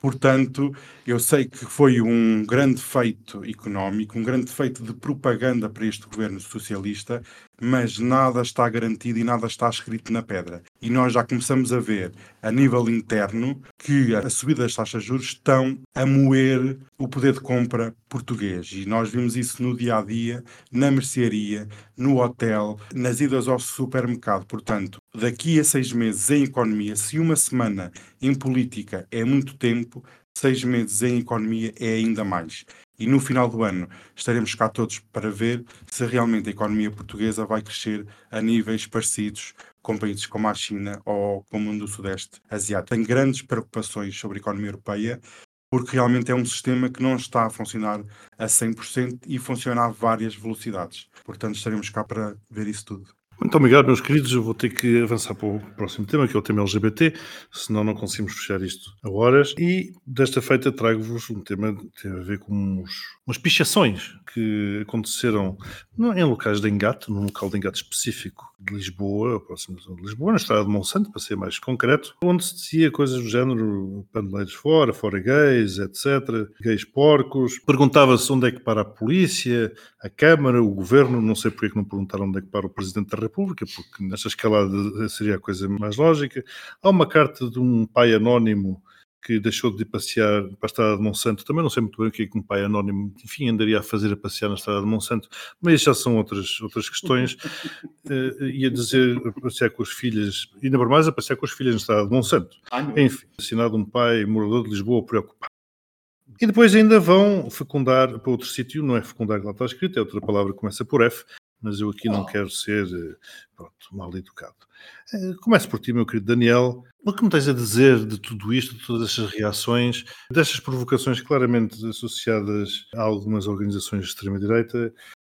[SPEAKER 6] Portanto, eu sei que foi um grande feito económico, um grande feito de propaganda para este governo socialista, mas nada está garantido e nada está escrito na pedra. E nós já começamos a ver, a nível interno, que a subida das taxas de juros estão a moer o poder de compra português. E nós vimos isso no dia a dia, na mercearia, no hotel, nas idas ao supermercado. Portanto, daqui a seis meses em economia, se uma semana em política é muito tempo, seis meses em economia é ainda mais. E no final do ano estaremos cá todos para ver se realmente a economia portuguesa vai crescer a níveis parecidos com países como a China ou como o do Sudeste Asiático. Tenho grandes preocupações sobre a economia europeia porque realmente é um sistema que não está a funcionar a 100% e funciona a várias velocidades. Portanto, estaremos cá para ver isso tudo.
[SPEAKER 4] Muito obrigado, meus queridos. Eu vou ter que avançar para o próximo tema, que é o tema LGBT, senão não conseguimos fechar isto a horas. E desta feita trago-vos um tema que tem a ver com uns, umas pichações que aconteceram não, em locais de engate, num local de engate específico de Lisboa, próximo de Lisboa, na estrada de Monsanto, para ser mais concreto, onde se dizia coisas do género paneleiros fora, fora gays, etc., gays porcos. Perguntava-se onde é que para a polícia, a Câmara, o Governo, não sei porque é que não perguntaram onde é que para o Presidente da República, porque nesta escalada seria a coisa mais lógica. Há uma carta de um pai anónimo que deixou de passear para a estrada de Monsanto. Também não sei muito bem o que é que um pai anónimo, enfim, andaria a fazer a passear na estrada de Monsanto, mas já são outras, outras questões. uh, ia dizer a passear com as filhas, ainda por mais a passear com as filhas na estrada de Monsanto. Enfim, assinado um pai morador de Lisboa preocupado. E depois ainda vão fecundar para outro sítio, não é fecundar que lá está escrito, é outra palavra que começa por F, mas eu aqui não oh. quero ser pronto, mal educado. Começo por ti, meu querido Daniel. O que me tens a dizer de tudo isto, de todas estas reações, destas provocações claramente associadas a algumas organizações de extrema-direita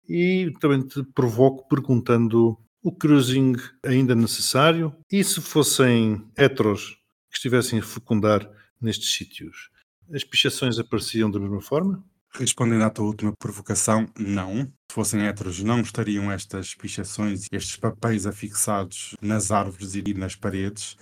[SPEAKER 4] e também te provoco perguntando o cruising ainda necessário e se fossem heteros que estivessem a fecundar nestes sítios, as pichações apareciam da mesma forma?
[SPEAKER 6] Respondendo à tua última provocação, não. Se fossem héteros, não estariam estas pichações estes papéis afixados nas árvores e nas paredes.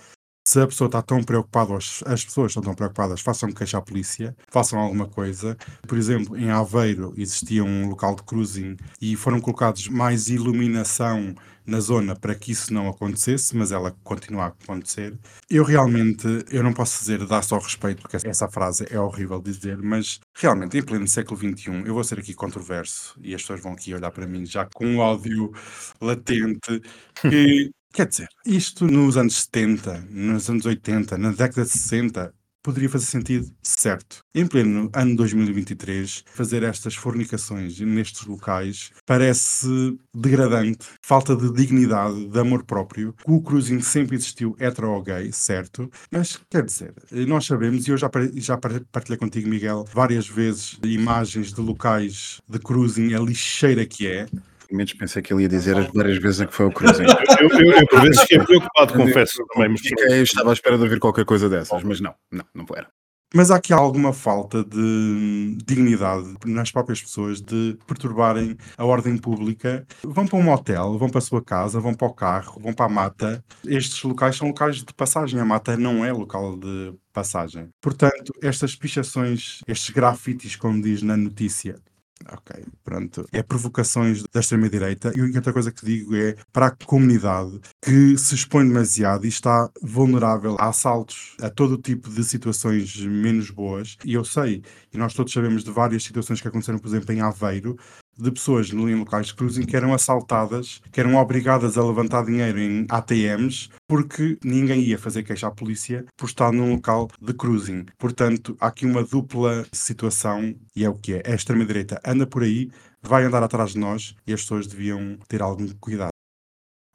[SPEAKER 6] Se a pessoa está tão preocupada, as as pessoas estão tão preocupadas, façam queixa à polícia, façam alguma coisa. Por exemplo, em Aveiro existia um local de cruising e foram colocados mais iluminação na zona para que isso não acontecesse, mas ela continua a acontecer. Eu realmente, eu não posso dizer dá só respeito, porque essa frase é horrível de dizer, mas realmente, em pleno século XXI, eu vou ser aqui controverso e as pessoas vão aqui olhar para mim já com um ódio latente, que, quer dizer, isto nos anos 70, nos anos 80, na década de 60, poderia fazer sentido, certo. Em pleno ano 2023, fazer estas fornicações nestes locais parece degradante, falta de dignidade, de amor próprio. O cruising sempre existiu hetero ou gay, certo? Mas, quer dizer, nós sabemos, e eu já, já par- partilhei contigo, Miguel, várias vezes imagens de locais de cruising, a lixeira que é.
[SPEAKER 3] Menos pensei que ele ia dizer as várias vezes em que foi ao cruising.
[SPEAKER 4] Eu, eu, eu por vezes fiquei preocupado, confesso também, mas
[SPEAKER 3] Fiquei, estava à espera de ouvir qualquer coisa dessas, mas não, não, não era.
[SPEAKER 6] Mas há aqui alguma falta de dignidade nas próprias pessoas de perturbarem a ordem pública. Vão para um motel, vão para a sua casa, vão para o carro, vão para a mata. Estes locais são locais de passagem. A mata não é local de passagem. Portanto, estas pichações, estes grafites, como diz na notícia, Ok, pronto. É provocações da extrema-direita. E outra coisa que digo é para a comunidade que se expõe demasiado e está vulnerável a assaltos, a todo tipo de situações menos boas. E eu sei, e nós todos sabemos de várias situações que aconteceram, por exemplo, em Aveiro, de pessoas em locais de cruising que eram assaltadas, que eram obrigadas a levantar dinheiro em ATMs, porque ninguém ia fazer queixa à polícia por estar num local de cruising. Portanto, há aqui uma dupla situação, e é o que é. A extrema-direita anda por aí, vai andar atrás de nós, e as pessoas deviam ter algum cuidado.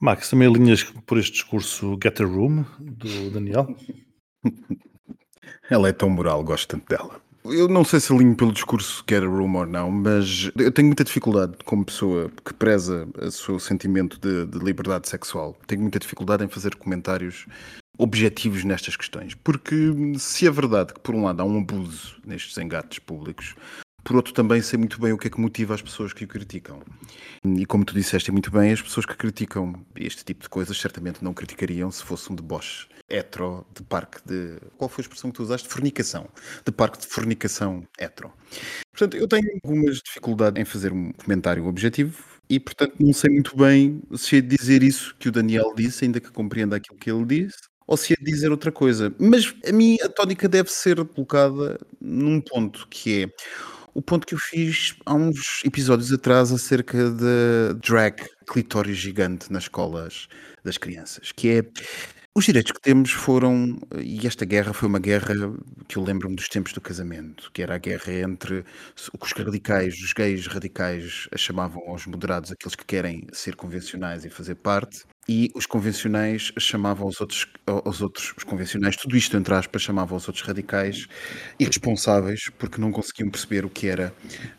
[SPEAKER 4] Max, também alinhas por este discurso Get a Room do Daniel?
[SPEAKER 3] Ela é tão moral, gosto tanto dela. Eu não sei se alinho pelo discurso que era room ou não, mas eu tenho muita dificuldade como pessoa que preza o seu sentimento de, de liberdade sexual. Tenho muita dificuldade em fazer comentários objetivos nestas questões. Porque se é verdade que, por um lado, há um abuso nestes engates públicos, por outro, também sei muito bem o que é que motiva as pessoas que o criticam. E como tu disseste muito bem, as pessoas que criticam este tipo de coisas certamente não criticariam se fosse um deboche hetero de parque de. Qual foi a expressão que tu usaste? Fornicação. De parque de fornicação hetero. Portanto, eu tenho algumas dificuldades em fazer um comentário objetivo e, portanto, não sei muito bem se é dizer isso que o Daniel disse, ainda que compreenda aquilo que ele disse, ou se é dizer outra coisa. Mas a mim a tónica deve ser colocada num ponto que é o ponto que eu fiz há uns episódios atrás acerca da drag clitóris gigante nas escolas das crianças, que é os direitos que temos foram, e esta guerra foi uma guerra que eu lembro-me dos tempos do casamento, que era a guerra entre o que os radicais, os gays radicais chamavam aos moderados, aqueles que querem ser convencionais e fazer parte, e os convencionais chamavam aos outros, aos outros, os convencionais, tudo isto entre aspas, chamavam aos outros radicais irresponsáveis porque não conseguiam perceber o que era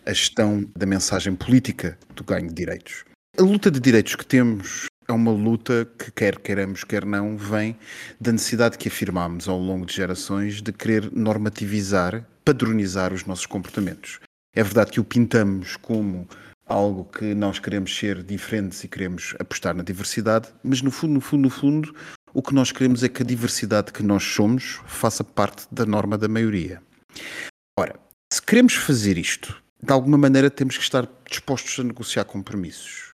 [SPEAKER 3] a gestão da mensagem política do ganho de direitos. A luta de direitos que temos é uma luta que, quer queiramos, quer não, vem da necessidade que afirmámos ao longo de gerações de querer normativizar, padronizar os nossos comportamentos. É verdade que o pintamos como algo que nós queremos ser diferentes e queremos apostar na diversidade, mas no fundo, no fundo, no fundo, o que nós queremos é que a diversidade que nós somos faça parte da norma da maioria. Ora, se queremos fazer isto, de alguma maneira temos que estar dispostos a negociar compromissos.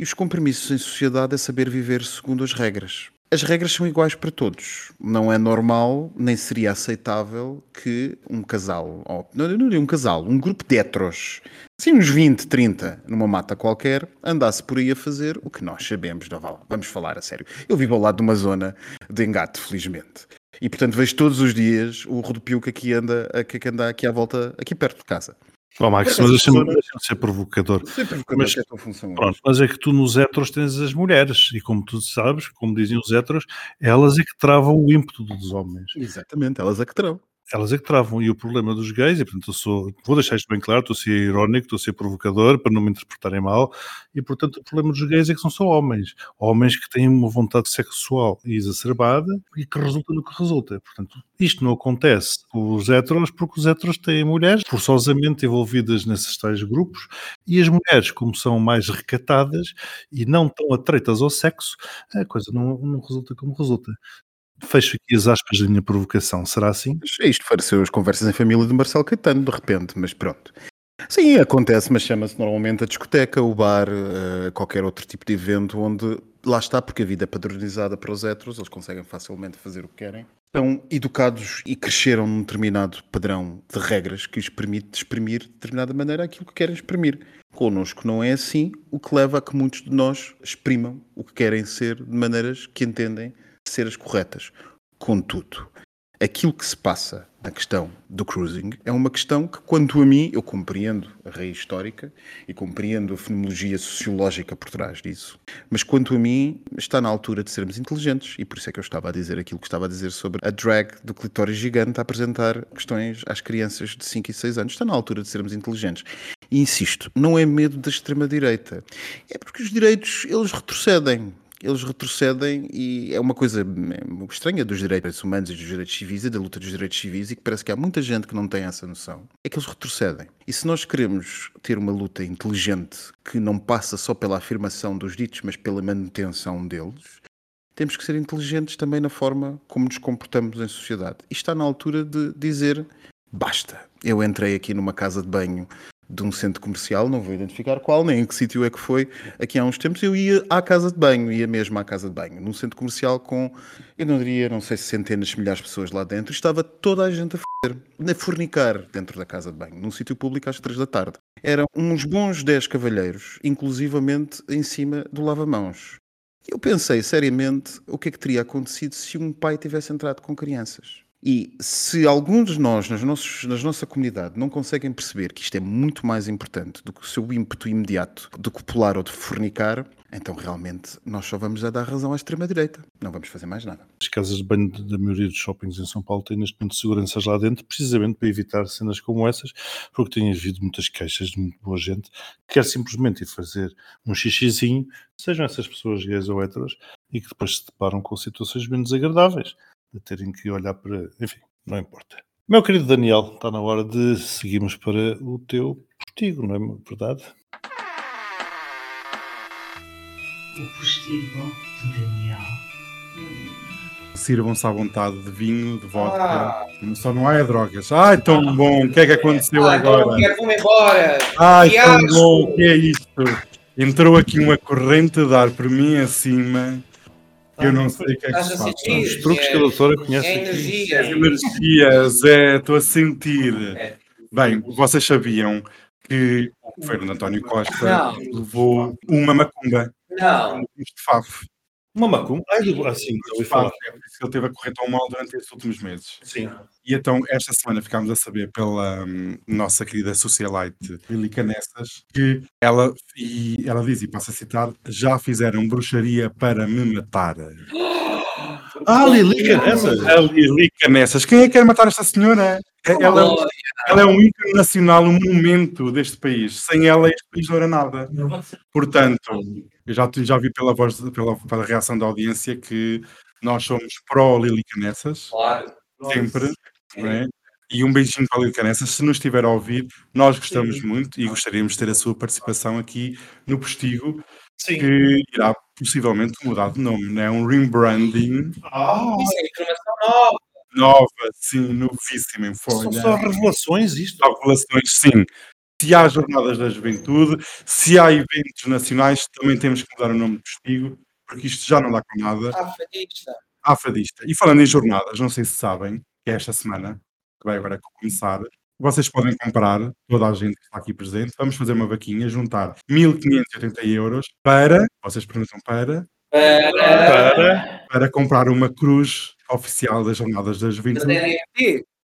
[SPEAKER 3] E os compromissos em sociedade é saber viver segundo as regras. As regras são iguais para todos. Não é normal, nem seria aceitável que um casal, ou, não, não um casal, um grupo de heteros, assim uns 20, 30, numa mata qualquer, andasse por aí a fazer o que nós sabemos. Não, vá lá, vamos falar a sério. Eu vivo ao lado de uma zona de engate, felizmente. E portanto vejo todos os dias o rodopio que aqui anda, que anda aqui à volta, aqui perto de casa.
[SPEAKER 4] Oh, Max, mas deixa-me deixa ser provocador. Mas-
[SPEAKER 3] mas, é a tua função.
[SPEAKER 4] Pronto, mas é que tu nos heteros tens as mulheres, e como tu sabes, como dizem os heteros, elas é que travam o ímpeto dos homens.
[SPEAKER 3] Exatamente, elas é que terão.
[SPEAKER 4] Elas é que travam. E o problema dos gays, e portanto sou, vou deixar isto bem claro, estou a ser irónico, estou a ser provocador, para não me interpretarem mal, e portanto o problema dos gays é que são só homens. Homens que têm uma vontade sexual exacerbada e que resulta no que resulta. Portanto, isto não acontece com os heteros, porque os heteros têm mulheres forçosamente envolvidas nesses tais grupos, e as mulheres, como são mais recatadas e não tão atreitas ao sexo, a coisa não, não resulta como resulta. Fecho aqui as aspas da minha provocação. Será assim?
[SPEAKER 3] Isto pareceu as conversas em família de Marcelo Caetano, de repente, mas pronto. Sim, acontece, mas chama-se normalmente a discoteca, o bar, eh, qualquer outro tipo de evento onde lá está, porque a vida é padronizada para os heteros, eles conseguem facilmente fazer o que querem. Estão educados e cresceram num determinado padrão de regras que lhes permite exprimir de determinada maneira aquilo que querem exprimir. Connosco não é assim, o que leva a que muitos de nós exprimam o que querem ser de maneiras que entendem ser as corretas. Contudo, aquilo que se passa na questão do cruising é uma questão que, quanto a mim, eu compreendo a raiz histórica e compreendo a fenomenologia sociológica por trás disso, mas quanto a mim, está na altura de sermos inteligentes e por isso é que eu estava a dizer aquilo que estava a dizer sobre a drag do clitóris gigante a apresentar questões às crianças de 5 e 6 anos. Está na altura de sermos inteligentes. E insisto, não é medo da extrema-direita, é porque os direitos, eles retrocedem eles retrocedem e é uma coisa é, estranha dos direitos humanos e dos direitos civis e da luta dos direitos civis e que parece que há muita gente que não tem essa noção, é que eles retrocedem. E se nós queremos ter uma luta inteligente que não passa só pela afirmação dos ditos, mas pela manutenção deles, temos que ser inteligentes também na forma como nos comportamos em sociedade. E está na altura de dizer basta. Eu entrei aqui numa casa de banho de um centro comercial, não vou identificar qual, nem em que sítio é que foi, aqui há uns tempos, eu ia à casa de banho, ia mesmo à casa de banho, num centro comercial com, eu não diria, não sei se centenas milhares de pessoas lá dentro, estava toda a gente a a fornicar dentro da casa de banho, num sítio público às três da tarde. Eram uns bons 10 cavalheiros, inclusivamente em cima do lava-mãos. Eu pensei seriamente o que é que teria acontecido se um pai tivesse entrado com crianças. E se alguns de nós, nas, nossos, nas nossa comunidade, não conseguem perceber que isto é muito mais importante do que o seu ímpeto imediato de copular ou de fornicar, então realmente nós só vamos a dar razão à extrema-direita. Não vamos fazer mais nada.
[SPEAKER 4] As casas de banho da maioria dos shoppings em São Paulo têm neste momento seguranças lá dentro, precisamente para evitar cenas como essas, porque tem havido muitas queixas de muito boa gente que quer simplesmente ir fazer um xixizinho, sejam essas pessoas gays ou héteras, e que depois se deparam com situações menos agradáveis de terem que olhar para. Enfim, não importa. Meu querido Daniel, está na hora de seguirmos para o teu postigo, não é verdade?
[SPEAKER 8] O postigo de Daniel.
[SPEAKER 6] Sirvam-se à vontade de vinho, de vodka. Ah. Só não há é drogas. Ai, tão bom! O que é que aconteceu
[SPEAKER 8] ah,
[SPEAKER 6] agora?
[SPEAKER 8] Vamos embora!
[SPEAKER 6] Ai, tão bom! O que é isto? Entrou aqui uma corrente de ar por mim acima eu não sei o que é que se passa.
[SPEAKER 4] São os truques que a doutora conhece
[SPEAKER 8] é energia.
[SPEAKER 6] As energias, é, estou a sentir. Bem, vocês sabiam que o governo de António Costa
[SPEAKER 8] Não.
[SPEAKER 6] levou uma macumba.
[SPEAKER 8] Não.
[SPEAKER 6] Um.
[SPEAKER 4] Uma macumba? Ai, assim, não ouvi falar.
[SPEAKER 6] É ele teve a correr tão mal durante estes últimos meses.
[SPEAKER 4] Sim.
[SPEAKER 6] E então, esta semana ficámos a saber pela hum, nossa querida socialite Lili Canessas que ela, e ela diz, e passo a citar, já fizeram bruxaria para me matar.
[SPEAKER 4] Ah, Lili Canessas.
[SPEAKER 6] A Lili Canessas. Quem é que quer matar esta senhora? É- Ela, ela é um ícone nacional, um monumento deste país. Sem ela, este país não era nada. Portanto, eu já, já vi pela voz, pela, pela reação da audiência que nós somos pró-Lili Canessas.
[SPEAKER 8] Claro.
[SPEAKER 6] Sempre. é? E um beijinho para a Lili Canessas. Se nos estiver a ouvir, nós gostamos muito e gostaríamos de ter a sua participação aqui no Postigo,
[SPEAKER 4] Sim.
[SPEAKER 6] que irá possivelmente mudar de nome. Não é um rebranding
[SPEAKER 4] Ah,
[SPEAKER 8] Isso é informação nova.
[SPEAKER 6] nova, sim, novíssima em
[SPEAKER 4] são
[SPEAKER 6] folha.
[SPEAKER 4] só revelações isto.
[SPEAKER 6] Há relações, sim. Se há jornadas da juventude, se há eventos nacionais, também temos que mudar o nome do Postigo, porque isto já não dá com nada.
[SPEAKER 8] Ah, fadista.
[SPEAKER 6] à fadista. E falando em jornadas, não sei se sabem, que é esta semana, que vai agora começar, vocês podem comprar, toda a gente que está aqui presente, vamos fazer uma vaquinha, juntar 1580 euros para, vocês perguntam para,
[SPEAKER 8] Para.
[SPEAKER 4] Para.
[SPEAKER 6] para comprar uma cruz oficial das jornadas da
[SPEAKER 8] Mas
[SPEAKER 6] juventude.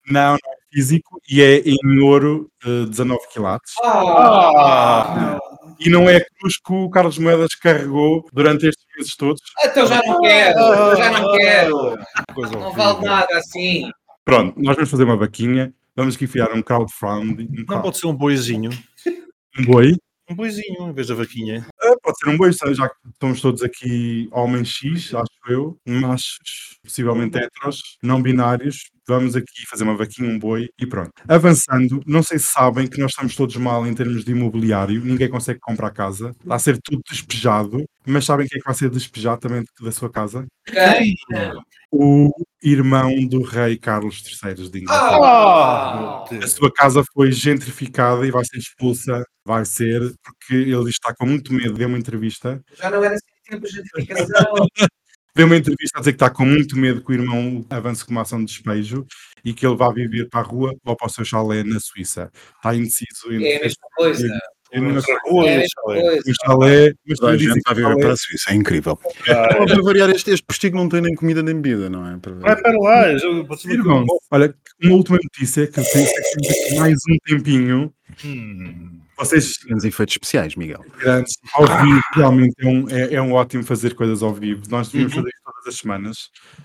[SPEAKER 6] Não, não é físico e é em ouro eh, 19 quilates.
[SPEAKER 8] Ah.
[SPEAKER 6] E não é a cruz que o Carlos Moedas carregou durante estes meses todos.
[SPEAKER 8] Então já não quero. Eu já não quero.
[SPEAKER 6] Coisa
[SPEAKER 8] Não vale nada assim.
[SPEAKER 6] Pronto, nós vamos fazer uma vaquinha. Vamos aqui enfiar um crowdfunding. Um,
[SPEAKER 4] Não
[SPEAKER 6] crowd-
[SPEAKER 4] pode ser um boizinho.
[SPEAKER 6] um boi.
[SPEAKER 4] Um boizinho em vez da vaquinha.
[SPEAKER 6] Ah, Pode ser um boi, já que estamos todos aqui homens X, acho eu, machos, possivelmente heteros, não binários. Vamos aqui fazer uma vaquinha, um boi e pronto. Avançando, não sei se sabem que nós estamos todos mal em termos de imobiliário, ninguém consegue comprar casa, está a ser tudo despejado, mas sabem quem é que vai ser despejado também da sua casa?
[SPEAKER 8] Quem?
[SPEAKER 6] O irmão do rei Carlos III de Inglaterra.
[SPEAKER 8] Ah!
[SPEAKER 6] A sua casa foi gentrificada e vai ser expulsa. Vai ser, porque ele está com muito medo. Deu uma entrevista.
[SPEAKER 8] Já não era assim tempo de gentrificação.
[SPEAKER 6] Deu uma entrevista a dizer que está com muito medo que o irmão avance com uma ação de despejo e que ele vá viver para a rua ou para o seu chalé na Suíça. Está indeciso
[SPEAKER 8] É a mesma coisa.
[SPEAKER 6] não sei
[SPEAKER 4] Rua,
[SPEAKER 8] É a
[SPEAKER 4] e
[SPEAKER 8] mesma
[SPEAKER 4] chalé.
[SPEAKER 8] coisa.
[SPEAKER 6] o chalé, mas
[SPEAKER 3] a gente está a
[SPEAKER 6] o
[SPEAKER 3] viver para a Suíça, é incrível.
[SPEAKER 4] Ah,
[SPEAKER 3] Para variar, este, este postigo não tem nem comida nem bebida, não é? Para-
[SPEAKER 4] Vai para lá. eu- bom.
[SPEAKER 6] olha, uma última notícia que aqui mais um tempinho.
[SPEAKER 4] Hum.
[SPEAKER 6] Vocês
[SPEAKER 3] Temos efeitos especiais, Miguel.
[SPEAKER 6] grandes, ao vivo, realmente é um, é, é um ótimo fazer coisas ao vivo. Nós devíamos
[SPEAKER 4] Uhum.
[SPEAKER 6] fazer isto todas as semanas.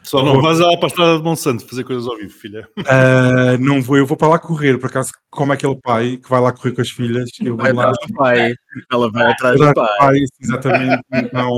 [SPEAKER 4] Só não vais lá para a estrada de Monsanto fazer coisas ao vivo, filha.
[SPEAKER 6] Ah, não vou, eu vou para lá correr, por acaso, como aquele pai que vai lá correr com as filhas, eu vou lá.
[SPEAKER 3] pai. Ela vai atrás
[SPEAKER 6] do pai, exatamente. Então,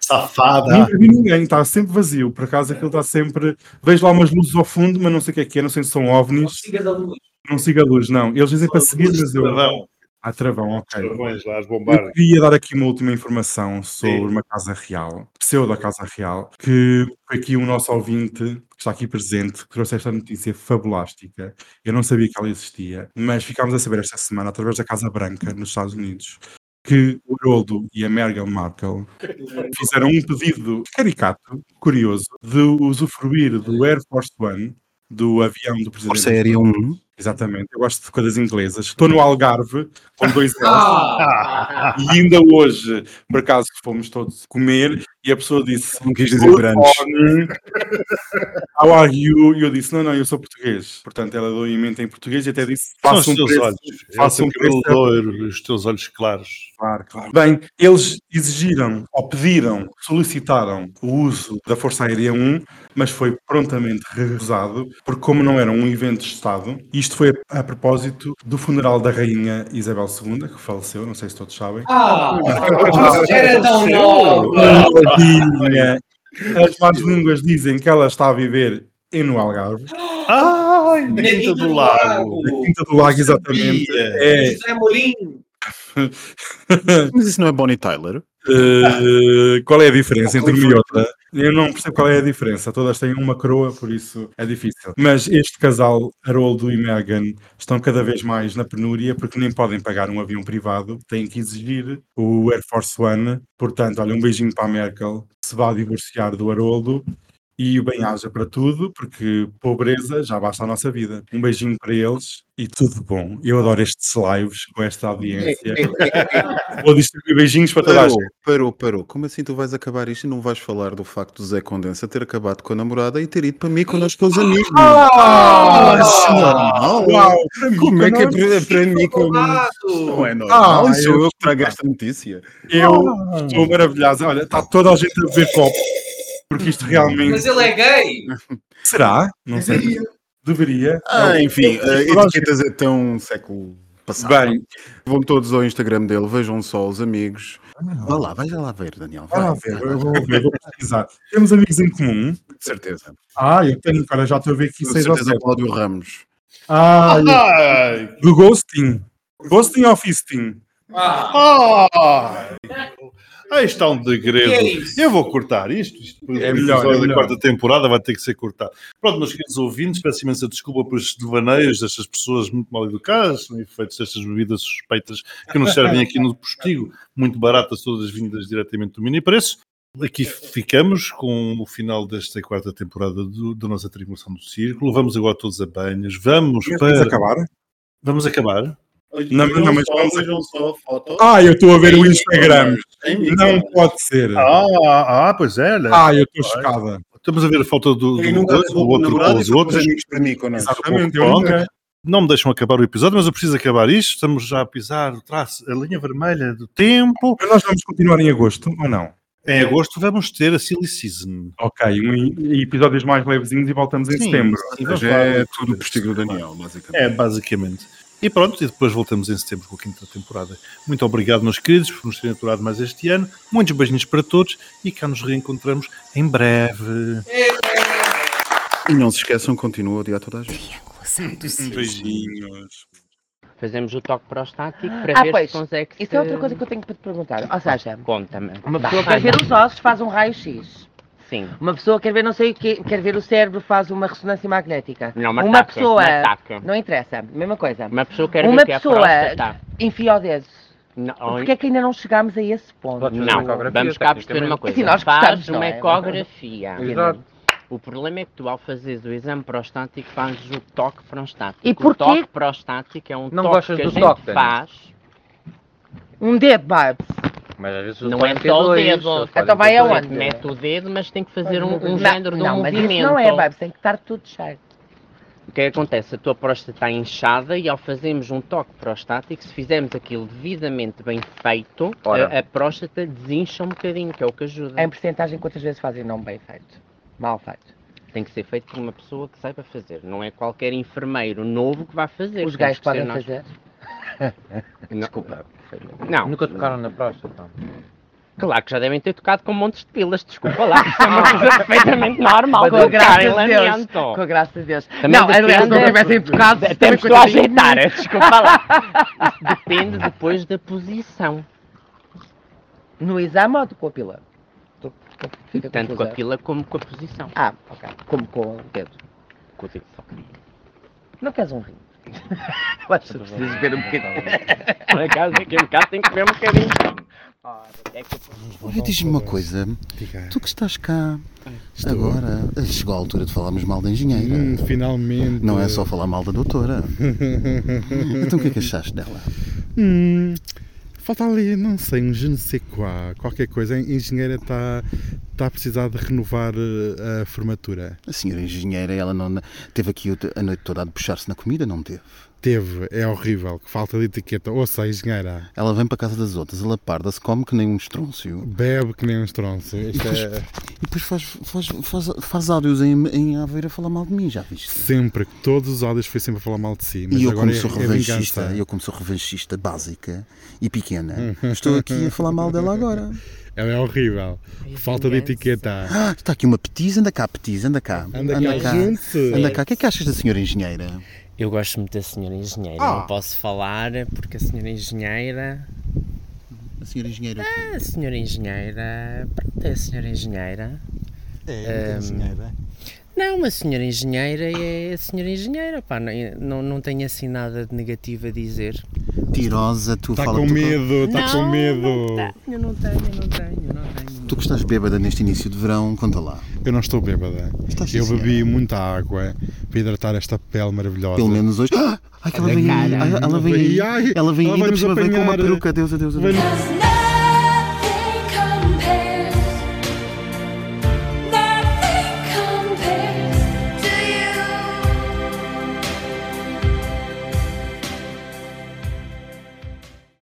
[SPEAKER 4] Safada.
[SPEAKER 6] nunca vi ninguém, está sempre vazio. Por acaso aquilo está sempre. Vejo lá umas luzes ao fundo, mas não sei o que é que é, não sei se são ovnis.
[SPEAKER 8] Siga da luz.
[SPEAKER 6] Não siga a luz, não. Eles dizem para seguir, mas eu.
[SPEAKER 4] Travão.
[SPEAKER 6] Ah, travão, ok.
[SPEAKER 4] Travões lá, as
[SPEAKER 6] Eu
[SPEAKER 4] bombar.
[SPEAKER 6] queria dar aqui uma última informação sobre
[SPEAKER 4] Sim.
[SPEAKER 6] uma casa real, pseudo casa real, que foi aqui um nosso ouvinte que está aqui presente, que trouxe esta notícia fabulástica. Eu não sabia que ela existia, mas ficámos a saber esta semana, através da Casa Branca, nos Estados Unidos, que o Haroldo e a Meghan Markle fizeram um pedido caricato, curioso, de usufruir do Air Force One, do avião do presidente.
[SPEAKER 3] Força Aérea 1.
[SPEAKER 6] Exatamente, eu gosto de coisas inglesas. Estou no Algarve, com dois L's.
[SPEAKER 8] Ah!
[SPEAKER 6] E ainda hoje, por acaso, fomos todos comer e a pessoa disse:
[SPEAKER 3] Não quis dizer
[SPEAKER 6] "Good
[SPEAKER 3] brunch.
[SPEAKER 6] morning. How are you? E eu disse: Não, não, eu sou português. Portanto, ela deu em mente em português e até disse: Faça um
[SPEAKER 4] teus
[SPEAKER 6] preço.
[SPEAKER 4] olhos.
[SPEAKER 6] faça um
[SPEAKER 4] cabelo
[SPEAKER 6] preço-
[SPEAKER 4] loiro, os teus olhos claros.
[SPEAKER 6] Claro, claro. Bem, eles exigiram, ou pediram, solicitaram o uso da Força Aérea 1, mas foi prontamente recusado, porque como não era um evento de Estado, isto foi a, a propósito do funeral da Rainha Isabel II, que faleceu, não sei se todos sabem.
[SPEAKER 8] Ah! Era tão nova!
[SPEAKER 6] Tadinha. As más línguas dizem que ela está a viver em no Algarve.
[SPEAKER 4] Ai, na
[SPEAKER 8] Na
[SPEAKER 4] Quinta do Lago.
[SPEAKER 6] Na Quinta do Lago, exatamente. É,
[SPEAKER 8] José Mourinho!
[SPEAKER 3] Mas isso não é Bonnie Tyler?
[SPEAKER 6] Eh, qual é a diferença entre uma e outra? Eu não percebo qual é a diferença. Todas têm uma coroa, por isso é difícil. Mas este casal, Haroldo e Meghan, estão cada vez mais na penúria porque nem podem pagar um avião privado, têm que exigir o Air Force One. Portanto, olha, um beijinho para a Merkel, se vai divorciar do Haroldo. E o bem-aja para tudo, porque pobreza já basta a nossa vida. Um beijinho para eles e tudo bom. Eu adoro estes lives com esta audiência. Vou distribuir beijinhos para toda a
[SPEAKER 3] Parou,
[SPEAKER 6] gente.
[SPEAKER 3] parou, parou. Como assim tu vais acabar isto e não vais falar do facto do Zé Condensa ter acabado com a namorada e ter ido para mim connosco com os amigos?
[SPEAKER 6] Ah,
[SPEAKER 3] isso é normal.
[SPEAKER 6] Uau, para mim,
[SPEAKER 3] Como é que é
[SPEAKER 6] para
[SPEAKER 3] para, para mim? Como...
[SPEAKER 8] Colado!
[SPEAKER 3] Não é normal.
[SPEAKER 6] Ah,
[SPEAKER 3] Isso sou
[SPEAKER 6] eu-
[SPEAKER 3] eu que trago esta notícia.
[SPEAKER 6] Eu estou maravilhosa. Olha, está toda a gente a beber copo. Porque isto realmente.
[SPEAKER 8] Mas ele é gay!
[SPEAKER 6] Será? Não sei. Deveria.
[SPEAKER 3] Ah, enfim, uh,
[SPEAKER 6] gente-
[SPEAKER 3] etiquetas é tão século passado.
[SPEAKER 6] Bem,
[SPEAKER 3] Vão todos ao Instagram dele, vejam só os amigos. Vá lá, vai lá ver, Daniel.
[SPEAKER 6] vai
[SPEAKER 3] Vai,
[SPEAKER 6] lá ver, eu vou ver, vou pesquisar. Temos amigos em comum.
[SPEAKER 3] de certeza.
[SPEAKER 6] Ah, eu tenho, cara, já estou a ver aqui
[SPEAKER 3] Com
[SPEAKER 6] 6 ou
[SPEAKER 3] certeza
[SPEAKER 6] 7.
[SPEAKER 3] Cláudio Ramos.
[SPEAKER 6] Ah, eu- do Ghosting. Ghosting ou Fisting?
[SPEAKER 8] Ah!
[SPEAKER 4] Aí está um
[SPEAKER 8] é
[SPEAKER 4] degredo.
[SPEAKER 8] isso?
[SPEAKER 4] Eu vou cortar isto. Isto
[SPEAKER 6] É
[SPEAKER 4] é
[SPEAKER 6] melhor, é
[SPEAKER 4] da quarta temporada vai ter que ser cortado. Pronto, meus queridos ouvintes, peço imensa desculpa por estes devaneios destas pessoas muito mal educadas, são efeitos destas bebidas suspeitas que nos servem aqui no postigo, muito baratas, todas vindas diretamente do mini preço. Aqui ficamos com o final desta quarta temporada do- da nossa tribulação do círculo. Vamos agora todos a banhos. Vamos
[SPEAKER 6] Vamos
[SPEAKER 4] para.
[SPEAKER 6] acabar?
[SPEAKER 4] Vamos acabar.
[SPEAKER 6] Não, não, mas
[SPEAKER 7] só,
[SPEAKER 6] vamos-
[SPEAKER 7] vejam só a foto.
[SPEAKER 6] Ah, eu estou a ver o Instagram. Não pode ser.
[SPEAKER 4] Ah, ah, pois é. olha.
[SPEAKER 6] Ah, eu estou chocada.
[SPEAKER 4] Estamos a ver a foto do, do, do outro com os outros.
[SPEAKER 3] amigos para mim connosco.
[SPEAKER 6] Exatamente, eu.
[SPEAKER 4] Não me deixam acabar o episódio, mas eu preciso acabar isto. Estamos já a pisar o traço, a linha vermelha do tempo.
[SPEAKER 6] Mas nós vamos continuar em agosto ou não?
[SPEAKER 4] Em agosto vamos ter a Silly Season.
[SPEAKER 6] Ok, um, e episódios mais levezinhos e voltamos em
[SPEAKER 4] Sim,
[SPEAKER 6] setembro.
[SPEAKER 4] sim,
[SPEAKER 3] é tudo por do Daniel, basicamente.
[SPEAKER 4] É, basicamente. E pronto, e depois voltamos em setembro com a quinta temporada. Muito obrigado, meus queridos, por nos terem aturado mais este ano. Muitos beijinhos para todos e cá nos reencontramos em breve.
[SPEAKER 3] E não se esqueçam, continua a odiar toda a gente.
[SPEAKER 6] Beijinhos.
[SPEAKER 9] Fazemos o toque prostático para
[SPEAKER 10] Ah,
[SPEAKER 9] ver
[SPEAKER 10] pois.
[SPEAKER 9] se consegue.
[SPEAKER 10] Isso é outra coisa que eu tenho para te perguntar. Ou seja,
[SPEAKER 9] Conta-me.
[SPEAKER 10] uma pessoa quer ver os ossos, faz um raio-x.
[SPEAKER 9] Sim.
[SPEAKER 10] Uma pessoa quer ver não sei o quê, quer ver o cérebro, faz uma ressonância magnética.
[SPEAKER 9] Não, uma
[SPEAKER 10] uma
[SPEAKER 9] taca,
[SPEAKER 10] pessoa.
[SPEAKER 9] uma taca.
[SPEAKER 10] Não interessa, mesma coisa.
[SPEAKER 9] Uma pessoa quer
[SPEAKER 10] Uma
[SPEAKER 9] ver que é a
[SPEAKER 10] pessoa
[SPEAKER 9] próstata.
[SPEAKER 10] enfia o dedo.
[SPEAKER 9] Não,
[SPEAKER 10] Porquê é que ainda não chegámos a esse ponto?
[SPEAKER 9] não, vamos cá perceber uma coisa.
[SPEAKER 10] Assim, nós
[SPEAKER 9] Faz uma
[SPEAKER 10] é?
[SPEAKER 9] ecografia.
[SPEAKER 10] Exato.
[SPEAKER 9] O problema é que tu, ao fazeres o exame prostático, fazes o toque prostático.
[SPEAKER 10] E
[SPEAKER 9] O
[SPEAKER 10] porquê-
[SPEAKER 9] toque prostático é um
[SPEAKER 10] Não
[SPEAKER 9] toque
[SPEAKER 10] gostas
[SPEAKER 9] que a
[SPEAKER 10] do
[SPEAKER 9] gente
[SPEAKER 10] toque,
[SPEAKER 9] faz.
[SPEAKER 10] Um dedo, Babs.
[SPEAKER 11] Mas às vezes
[SPEAKER 9] Não é só o dedo.
[SPEAKER 10] Então vai aonde?
[SPEAKER 9] Mete o dedo, mas tem que fazer um,
[SPEAKER 10] Não,
[SPEAKER 9] um género de um
[SPEAKER 10] não, mas
[SPEAKER 9] movimento.
[SPEAKER 10] isso não é, Babs, tem que estar tudo cheio.
[SPEAKER 9] O que é que acontece? A tua próstata está inchada e ao fazermos um toque prostático, se fizermos aquilo devidamente bem feito, a, a próstata desincha um bocadinho, que é o que ajuda.
[SPEAKER 10] Em porcentagem, quantas vezes fazem não bem feito? Mal feito.
[SPEAKER 9] Tem que ser feito por uma pessoa que saiba fazer. Não é qualquer enfermeiro novo que vai fazer.
[SPEAKER 10] Os gajos podem
[SPEAKER 9] nós.
[SPEAKER 10] fazer?
[SPEAKER 9] Desculpa. Não.
[SPEAKER 11] Nunca tocaram na próstata.
[SPEAKER 9] Claro que já devem ter tocado com montes de pilas, desculpa lá. Isso é uma coisa perfeitamente normal.
[SPEAKER 10] Com a graça de Deus. Com a graça de Deus.
[SPEAKER 9] Também
[SPEAKER 10] não, aliás, se não tivessem tocado,
[SPEAKER 9] Temos que a
[SPEAKER 10] de
[SPEAKER 9] ajeitar,
[SPEAKER 10] mim.
[SPEAKER 9] desculpa lá. Isso depende depois da posição.
[SPEAKER 10] No exame ou com a pila? Fica
[SPEAKER 9] Tanto com a pila como com a posição.
[SPEAKER 10] Ah, ok. Como com o dedo.
[SPEAKER 9] Com o dedo.
[SPEAKER 10] Não queres um vinho? Eu precisas ver um bocadinho.
[SPEAKER 9] Por acaso, aqui em casa tem que ver um bocadinho. É
[SPEAKER 3] Olha, diz-me uma coisa. Tu que estás cá agora, chegou a altura de falarmos mal da engenheira.
[SPEAKER 12] Hum, finalmente.
[SPEAKER 3] Não é só falar mal da doutora. então o que é que achaste dela?
[SPEAKER 12] Hum, falta ali, não sei, um je ne sais quoi, qualquer coisa. A engenheira está tá a precisar de renovar eh, a formatura.
[SPEAKER 3] A senhora engenheira, ela não teve aqui a noite toda a debochar-se na comida, não teve?
[SPEAKER 12] Teve, é horrível, que falta de etiqueta. Ouça, a engenheira,
[SPEAKER 3] Ela vem para a casa das outras, ela parda-se, come que nem um estrôncio.
[SPEAKER 12] bebe que nem um estronço.
[SPEAKER 3] E depois,
[SPEAKER 12] é
[SPEAKER 3] e depois faz, faz, faz, faz áudios em, em Aveiro a falar mal de mim, já viste?
[SPEAKER 12] sempre, todos os áudios foi sempre a falar mal de si.
[SPEAKER 3] E eu,
[SPEAKER 12] agora
[SPEAKER 3] como
[SPEAKER 12] é,
[SPEAKER 3] sou
[SPEAKER 12] é
[SPEAKER 3] revanchista,
[SPEAKER 12] vingança.
[SPEAKER 3] eu como sou revanchista básica e pequena, estou aqui a falar mal dela agora.
[SPEAKER 12] Ela é horrível. Falta de etiqueta.
[SPEAKER 3] Ah, está aqui uma petiz, anda cá, petiz, anda cá.
[SPEAKER 12] Anda cá, junte-se.
[SPEAKER 3] Anda cá. O que é que achas da senhora engenheira?
[SPEAKER 13] Eu gosto muito da senhora engenheira.
[SPEAKER 3] Ah.
[SPEAKER 13] Não posso falar porque a senhora engenheira.
[SPEAKER 3] A senhora engenheira o
[SPEAKER 13] É, a senhora engenheira. Pronto, é a senhora engenheira.
[SPEAKER 12] É,
[SPEAKER 13] Ahm,
[SPEAKER 12] engenheira.
[SPEAKER 13] Não, a senhora engenheira é a senhora engenheira. Pá, não, não, não tenho assim nada de negativo a dizer.
[SPEAKER 3] Tirosa, tu
[SPEAKER 12] Está
[SPEAKER 3] fala
[SPEAKER 12] com medo, está com
[SPEAKER 13] Não,
[SPEAKER 12] medo.
[SPEAKER 13] Eu não tenho, não tenho, não tenho.
[SPEAKER 3] tu que estás bêbada neste início de verão, conta lá.
[SPEAKER 12] Eu não estou bêbada.
[SPEAKER 3] Estás
[SPEAKER 12] Eu bebi
[SPEAKER 3] senhora.
[SPEAKER 12] muita água para hidratar esta pele maravilhosa.
[SPEAKER 3] Pelo menos hoje. Ah, ai, que ela vem aí, ela vem aí, ela vem
[SPEAKER 12] ela
[SPEAKER 3] aí, cima vem com peruca, Deus, adeus, adeus.
[SPEAKER 12] Vai-